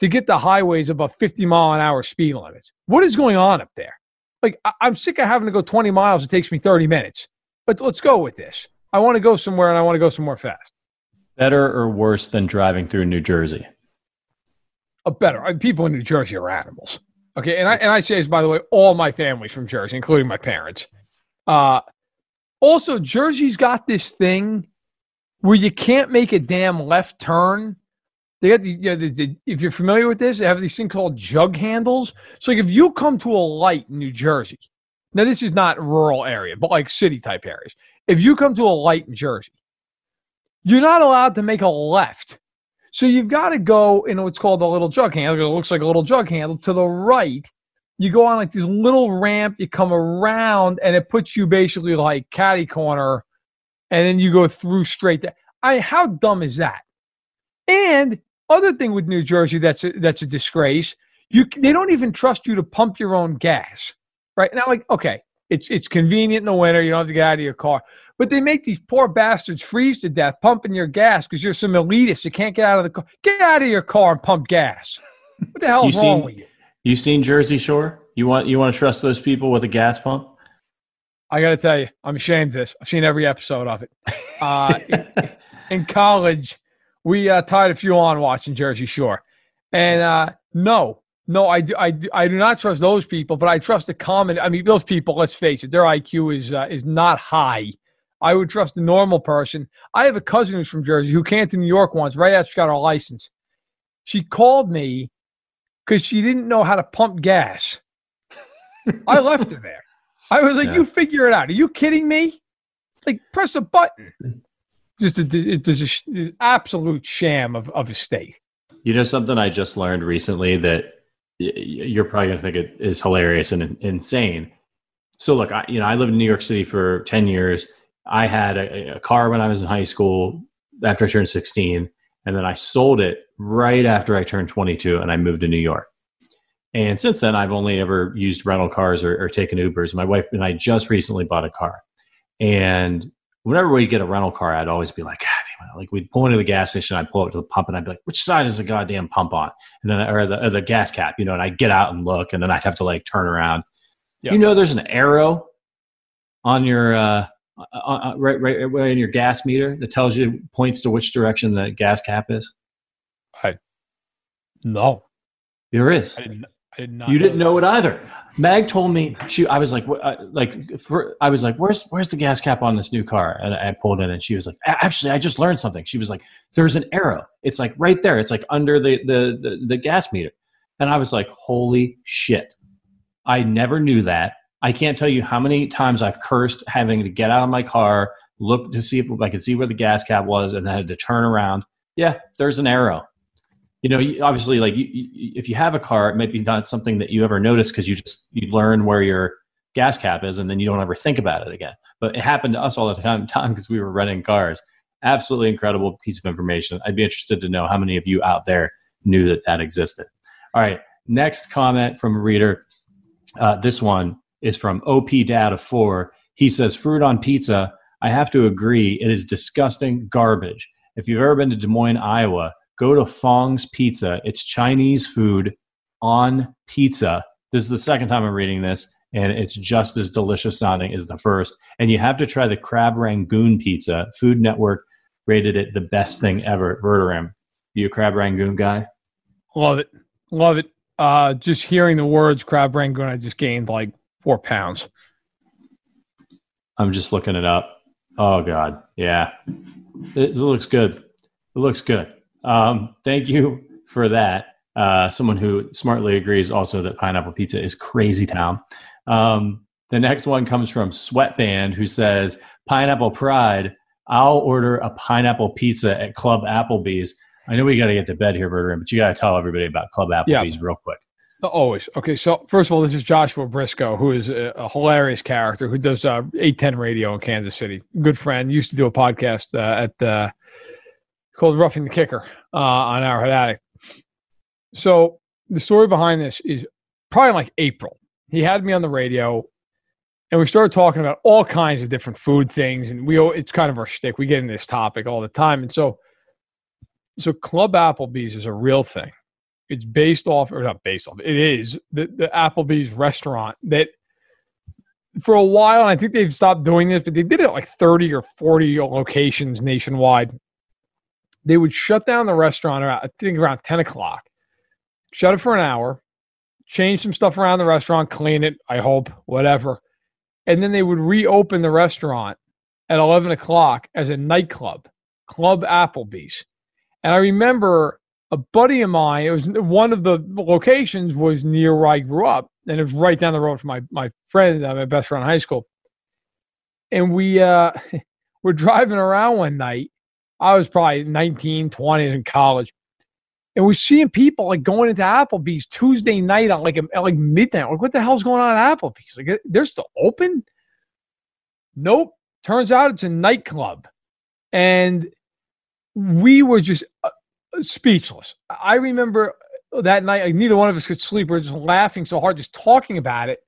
to get the highways above 50 mile an hour speed limits. What is going on up there? Like, I, I'm sick of having to go 20 miles. It takes me 30 minutes. But let's go with this. I want to go somewhere and I want to go somewhere fast. Better or worse than driving through New Jersey? A better. I- People in New Jersey are animals. Okay, and I and I say this by the way, all my family's from Jersey, including my parents. Uh, also, Jersey's got this thing where you can't make a damn left turn. They got the, you know, the, the if you're familiar with this, they have these things called jug handles. So like if you come to a light in New Jersey, now this is not rural area, but like city type areas. If you come to a light in Jersey, you're not allowed to make a left. So you've got to go in what's called a little jug handle. It looks like a little jug handle to the right. You go on like this little ramp. You come around, and it puts you basically like caddy corner, and then you go through straight. There. I how dumb is that? And other thing with New Jersey that's a, that's a disgrace. You they don't even trust you to pump your own gas. Right now, like okay, it's it's convenient in the winter. You don't have to get out of your car. But they make these poor bastards freeze to death pumping your gas because you're some elitist. You can't get out of the car. Get out of your car and pump gas. What the hell is You wrong seen- with you? You seen Jersey Shore? You want you want to trust those people with a gas pump? I got to tell you, I'm ashamed of this. I've seen every episode of it. [LAUGHS] Uh, in, in college, we uh, tied a few on watching Jersey Shore, and uh, no, no, I do, I do, I do not trust those people, but I trust the common. I mean, those people. Let's face it, their IQ is uh, is not high. I would trust a normal person. I have a cousin who's from Jersey who came to New York once, right after she got her license. She called me because she didn't know how to pump gas. I left her there. I was like, Yeah. "You figure it out." Are you kidding me? Like, press a button. Just a, it's just a sh- absolute sham of, of a state. You know something I just learned recently that you're probably going to think it is hilarious and insane. So look, I, you know, I lived in New York City for 10 years. I had a, a car when I was in high school after I turned 16, and then I sold it right after I turned 22 and I moved to New York. And since then, I've only ever used rental cars or, or taken Ubers. My wife and I just recently bought a car. And whenever we get a rental car, I'd always be like, God damn it. Like we'd pull into the gas station, I'd pull up to the pump and I'd be like, which side is the goddamn pump on? And then, or the, or the gas cap, you know, and I'd get out and look and then I'd have to like turn around. Yeah. You know, there's an arrow on your, uh, uh, uh, right, right, right in your gas meter that tells you, points to which direction the gas cap is. I No, There is. I didn't. I did not. You didn't that. know it either. Mag told me she. I was like, uh, like, for, I was like, where's where's the gas cap on this new car? And I pulled in, and she was like, actually, I just learned something. She was like, there's an arrow. It's like right there. It's like under the the the, the gas meter. And I was like, holy shit! I never knew that. I can't tell you how many times I've cursed having to get out of my car, look to see if I could see where the gas cap was, and then had to turn around. Yeah, there's an arrow you know obviously like you, you, if you have a car it might be not something that you ever notice because you just you learn where your gas cap is and then you don't ever think about it again. But it happened to us all the [LAUGHS] time time because we were renting cars. Absolutely incredible piece of information. I'd be interested to know how many of you out there knew that that existed. All right next comment from a reader. Uh, this one is from op dad of four. He says fruit on pizza. I have to agree. It is disgusting garbage. If you've ever been to des moines iowa go to Fong's Pizza. It's Chinese food on pizza. This is the second time I'm reading this, and it's just as delicious sounding as the first. And you have to try the crab rangoon pizza. Food Network rated it the best thing ever. Verderame, you a crab rangoon guy? Love it. Love it. Uh, just hearing the words crab rangoon, I just gained like four pounds. I'm just looking it up. Oh God, yeah, it looks good. It looks good. Um, thank you for that. Uh, someone who smartly agrees also that pineapple pizza is crazy town. Um, the next one comes from Sweatband, who says pineapple pride. I'll order a pineapple pizza at Club Applebee's. I know we got to get to bed here, Verderame, but you got to tell everybody about Club Applebee's real quick. Uh, Always. Okay. So, first of all, this is Joshua Brisco, who is a, a hilarious character who does uh, 810 radio in Kansas City. Good friend. Used to do a podcast uh, at uh, called Roughing the Kicker uh, on Arrowhead Addict. So, the story behind this is probably like April. He had me on the radio and we started talking about all kinds of different food things. And we, it's kind of our shtick. We get into this topic all the time. And so, so Club Applebee's is a real thing it's based off or not based off it is the, the applebee's restaurant that for a while and i think they've stopped doing this but they did it like 30 or 40 locations nationwide they would shut down the restaurant around, i think around 10 o'clock shut it for an hour change some stuff around the restaurant clean it i hope whatever and then they would reopen the restaurant at 11 o'clock as a nightclub club applebee's and i remember a buddy of mine, it was one of the locations was near where I grew up, and it was right down the road from my my friend, uh, my best friend in high school. And we uh [LAUGHS] were driving around one night. I was probably 19, 20 in college. And we're seeing people like going into Applebee's Tuesday night on like at like midnight. Like, what the hell's going on at Applebee's? Like, they're still open? Nope. Turns out it's a nightclub. And we were just uh, speechless. I remember that night, like neither one of us could sleep. We are just laughing so hard, just talking about it.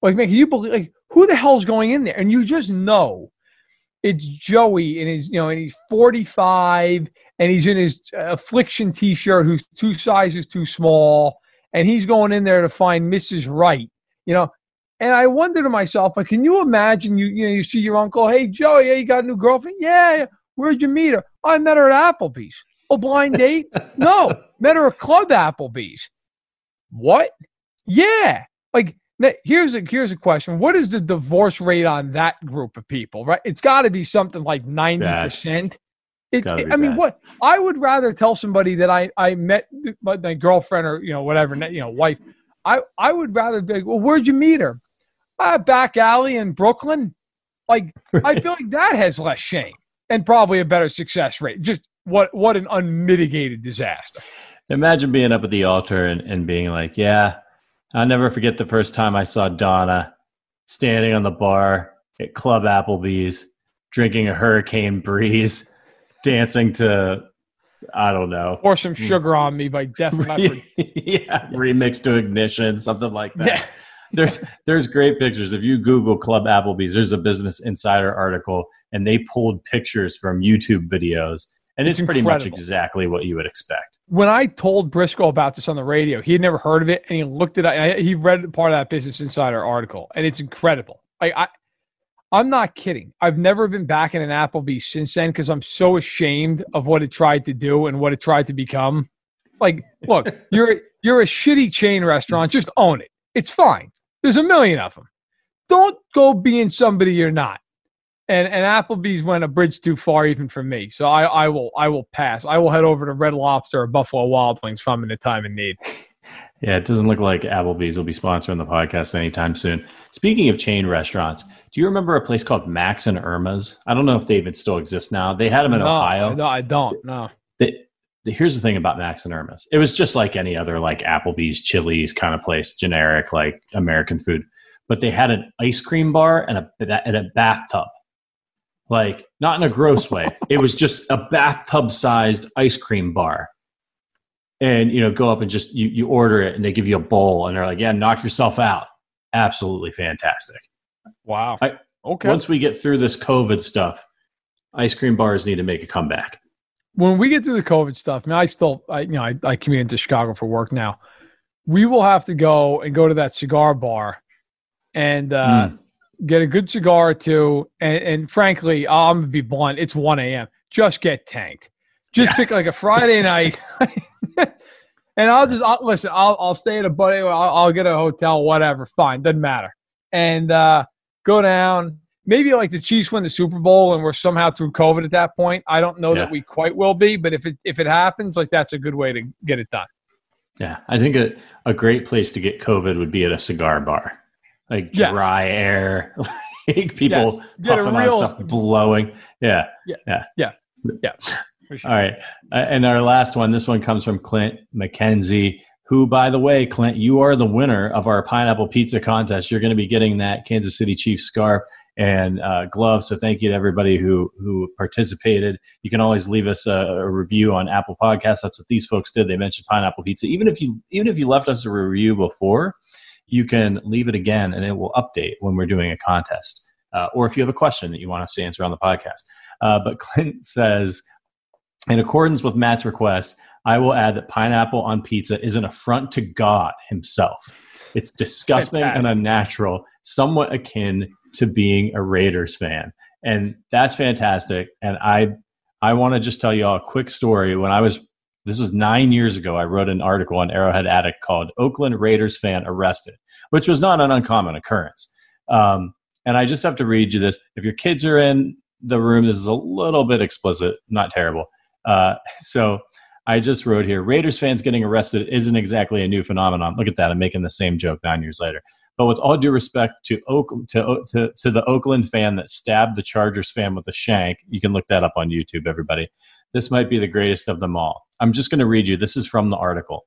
Like, man, can you believe? Like, who the hell's going in there? And you just know it's Joey, and he's you know, and he's forty five, and he's in his uh, affliction t shirt, who's two sizes too small, and he's going in there to find Mrs. Right You know, and I wonder to myself, like, can you imagine you you know you see your uncle, hey Joey, yeah, you got a new girlfriend? Yeah, where'd you meet her? I met her at Applebee's. A blind date? No. [LAUGHS] Met her at Club Applebee's. What? Yeah. Like here's a here's a question. What is the divorce rate on that group of people? Right? It's got to be something like ninety percent. It, be I mean, what I would rather tell somebody that I I met my, my girlfriend or you know whatever you know wife. I I would rather be like, well, where'd you meet her? Uh, back alley in Brooklyn. Like I feel like that has less shame and probably a better success rate. Just what what an unmitigated disaster. Imagine being up at the altar and, and being like, yeah, I'll never forget the first time I saw Donna standing on the bar at Club Applebee's, drinking a hurricane breeze, dancing to, I don't know. Pour some hmm. sugar on me by Def [LAUGHS] Leppard. yeah, remix to ignition, something like that. Yeah. There's there's great pictures. If you Google Club Applebee's, there's a Business Insider article, and they pulled pictures from YouTube videos, and it's, pretty much exactly what you would expect. When I told Brisco about this on the radio, he had never heard of it, and he looked at it up. I- He read part of that Business Insider article, and it's incredible. Like I, I'm not kidding. I've never been back in an Applebee's since then because I'm so ashamed of what it tried to do and what it tried to become. Like, look, [LAUGHS] you're You're a shitty chain restaurant. Just own it. It's fine. There's a million of them. Don't go being somebody you're not. And and Applebee's went a bridge too far even for me. So I, I will I will pass. I will head over to Red Lobster or Buffalo Wild Wings if I'm in the time of need. [LAUGHS] Yeah, it doesn't look like Applebee's will be sponsoring the podcast anytime soon. Speaking of chain restaurants, do you remember a place called Max and Irma's? I don't know if they even still exist now. They had them in no, Ohio. No, I don't. No. They, here's the thing about Max and Irma's. It was just like any other like Applebee's, Chili's kind of place, generic like American food. But they had an ice cream bar and a and a bathtub. Like not in a gross way. [LAUGHS] It was just a bathtub sized ice cream bar. And you know go up and just you, you order it and they give you a bowl and they're like yeah knock yourself out. Absolutely fantastic. Wow. I, okay. once we get through this covid stuff ice cream bars need to make a comeback. When we get through the covid stuff I mean i still i you know i, I commute into chicago for work now. We will have to go and go to that cigar bar and uh, mm. Get a good cigar or two and, and frankly i'm gonna be blunt it's 1 a.m just get tanked just yeah. pick like a friday night [LAUGHS] and I'll just I'll, listen. I'll I'll stay at a buddy. I'll, I'll get a hotel, whatever. Fine, doesn't matter. And uh, go down. Maybe like the Chiefs win the Super Bowl and we're somehow through COVID at that point. I don't know yeah. that we quite will be, but if it if it happens, like that's a good way to get it done. Yeah, I think a, a great place to get COVID would be at a cigar bar, like dry air, [LAUGHS] like people puffing real, on stuff, blowing. Yeah, yeah, yeah, yeah. yeah. [LAUGHS] Sure. All right. Uh, and our last one, this one comes from Clint McKenzie, who, by the way, Clint, you are the winner of our pineapple pizza contest. You're going to be getting that Kansas City Chiefs scarf and uh, gloves. So thank you to everybody who who participated. You can always leave us a, a, review on Apple Podcasts. That's what these folks did. They mentioned pineapple pizza. Even if you even if you left us a review before, you can leave it again, and it will update when we're doing a contest. Uh, or if you have a question that you want us to answer on the podcast. Uh, but [LAUGHS] Clint says, in accordance with Matt's request, I will add that pineapple on pizza is an affront to God himself. It's disgusting and unnatural, somewhat akin to being a Raiders fan. And that's fantastic. And I I want to just tell you all a quick story. When I was this was nine years ago, I wrote an article on Arrowhead Addict called Oakland Raiders fan arrested, which was not an uncommon occurrence. Um, and I just have to read you this. If your kids are in the room, this is a little bit explicit, not terrible. Uh, [LAUGHS] so I just wrote here Raiders fans getting arrested isn't exactly a new phenomenon. Look at that. I'm making the same joke nine years later. But with all due respect to, Oak, to, to, to the Oakland fan that stabbed the Chargers fan with a shank, you can look that up on YouTube, everybody. This might be the greatest of them all. I'm just going to read you. This is from the article.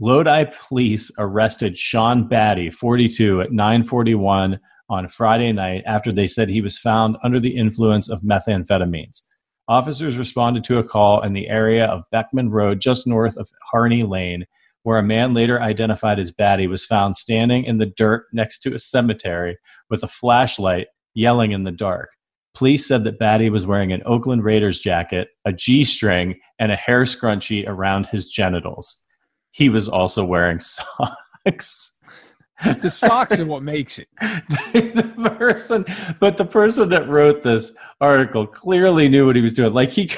Lodi police arrested Sean Batty, 42, at 941 on Friday night after they said he was found under the influence of methamphetamines. Officers responded to a call in the area of Beckman Road, just north of Harney Lane, where a man later identified as Batty was found standing in the dirt next to a cemetery with a flashlight, yelling in the dark. Police said that Batty was wearing an Oakland Raiders jacket, a G string, and a hair scrunchie around his genitals. He was also wearing [LAUGHS] socks the socks are what makes it. [LAUGHS] the person, but the person that wrote this article clearly knew what he was doing. Like he,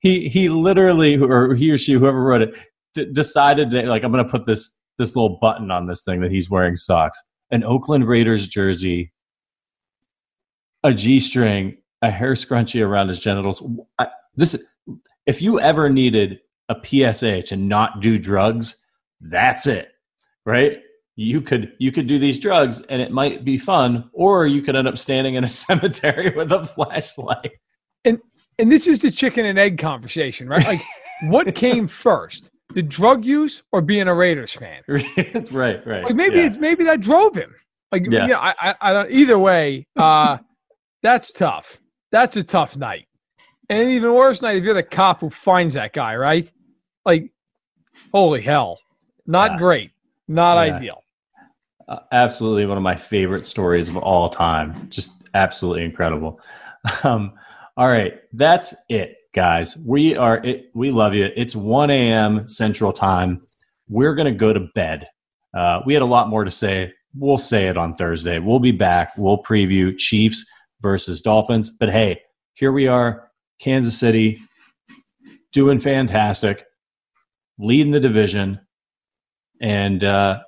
he, he literally, or he or she, whoever wrote it, d- decided that like I'm going to put this this little button on this thing that he's wearing socks, an Oakland Raiders jersey, a G string, a hair scrunchie around his genitals. I, this, if you ever needed a PSA to not do drugs, that's it, right? you could you could do these drugs and it might be fun or you could end up standing in a [LAUGHS] cemetery with a flashlight and and this is the chicken and egg conversation right like what [LAUGHS] came first the drug use or being a raiders fan [LAUGHS] right right like maybe yeah. it's maybe that drove him like yeah, yeah I, I, I don't either way uh that's tough that's a tough night and an even worse night if you're the cop who finds that guy right like holy hell not yeah. great not yeah. ideal uh, absolutely one of my favorite stories of all time. Just absolutely incredible. [LAUGHS] Um, all right, that's it, guys. We are it. We love you. It's 1 a.m. Central Time. We're gonna go to bed. Uh, we had a lot more to say. We'll say it on Thursday. We'll be back. We'll preview Chiefs versus Dolphins. But hey, here we are, Kansas City, doing fantastic, leading the division. and uh,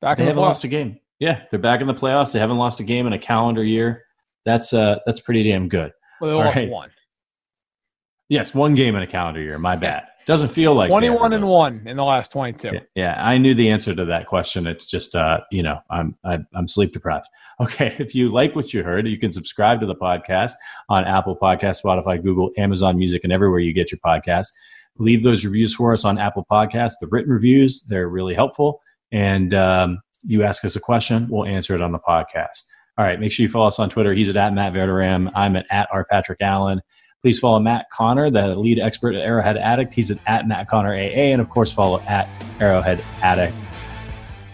Back they in haven't playoffs. lost a game. Yeah, they're back in the playoffs. They haven't lost a game in a calendar year. That's uh, that's pretty damn good. Well, they lost right. one. Yes, one game in a calendar year. My bad. Doesn't feel like 21 and 1 in the last 22. Yeah, yeah, I knew the answer to that question. It's just, uh, you know, I'm, I'm I'm sleep deprived. [LAUGHS] Okay, if you like what you heard, you can subscribe to the podcast on Apple Podcast, Spotify, Google, Amazon Music, and everywhere you get your podcasts. Leave those reviews for us on Apple Podcasts. The written reviews they're really helpful, and um, you ask us a question, we'll answer it on the podcast. All right, make sure you follow us on Twitter. He's at, at Matt Verderame. I'm at, at R Patrick Allen. Please follow Matt Connor, the lead expert at Arrowhead Addict. He's at, at Matt Connor AA. And of course, follow at Arrowhead Addict.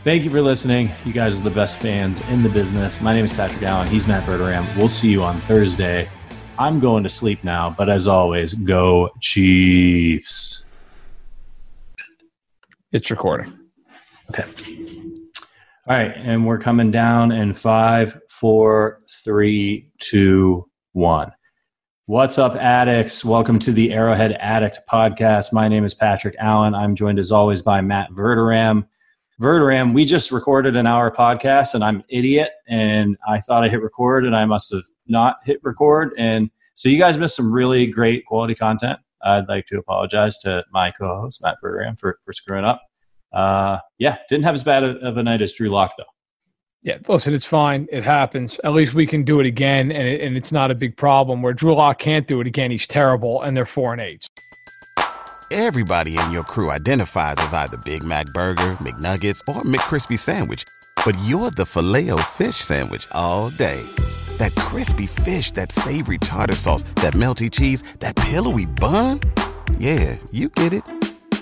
Thank you for listening. You guys are the best fans in the business. My name is Patrick Allen. He's Matt Verderame. We'll see you on Thursday. I'm going to sleep now, but as always, go Chiefs. It's recording. Okay. All right, and we're coming down in five, four, three, two, one. What's up, addicts? Welcome to the Arrowhead Addict podcast. My name is Patrick Allen. I'm joined as always by Matt Verderame. Verderame, we just recorded an hour podcast, and I'm an idiot, and I thought I hit record, and I must have not hit record, and so you guys missed some really great quality content. I'd like to apologize to my co-host Matt Verderame for for screwing up. Uh, yeah, didn't have as bad of a night as Drew Lock though. Yeah, listen, it's fine. It happens. At least we can do it again, and, it, and it's not a big problem. Where Drew Lock can't do it again, he's terrible, and they're four and eight. Everybody in your crew identifies as either Big Mac Burger, McNuggets, or McCrispy Sandwich. But you're the filet fish Sandwich all day. That crispy fish, that savory tartar sauce, that melty cheese, that pillowy bun. Yeah, you get it.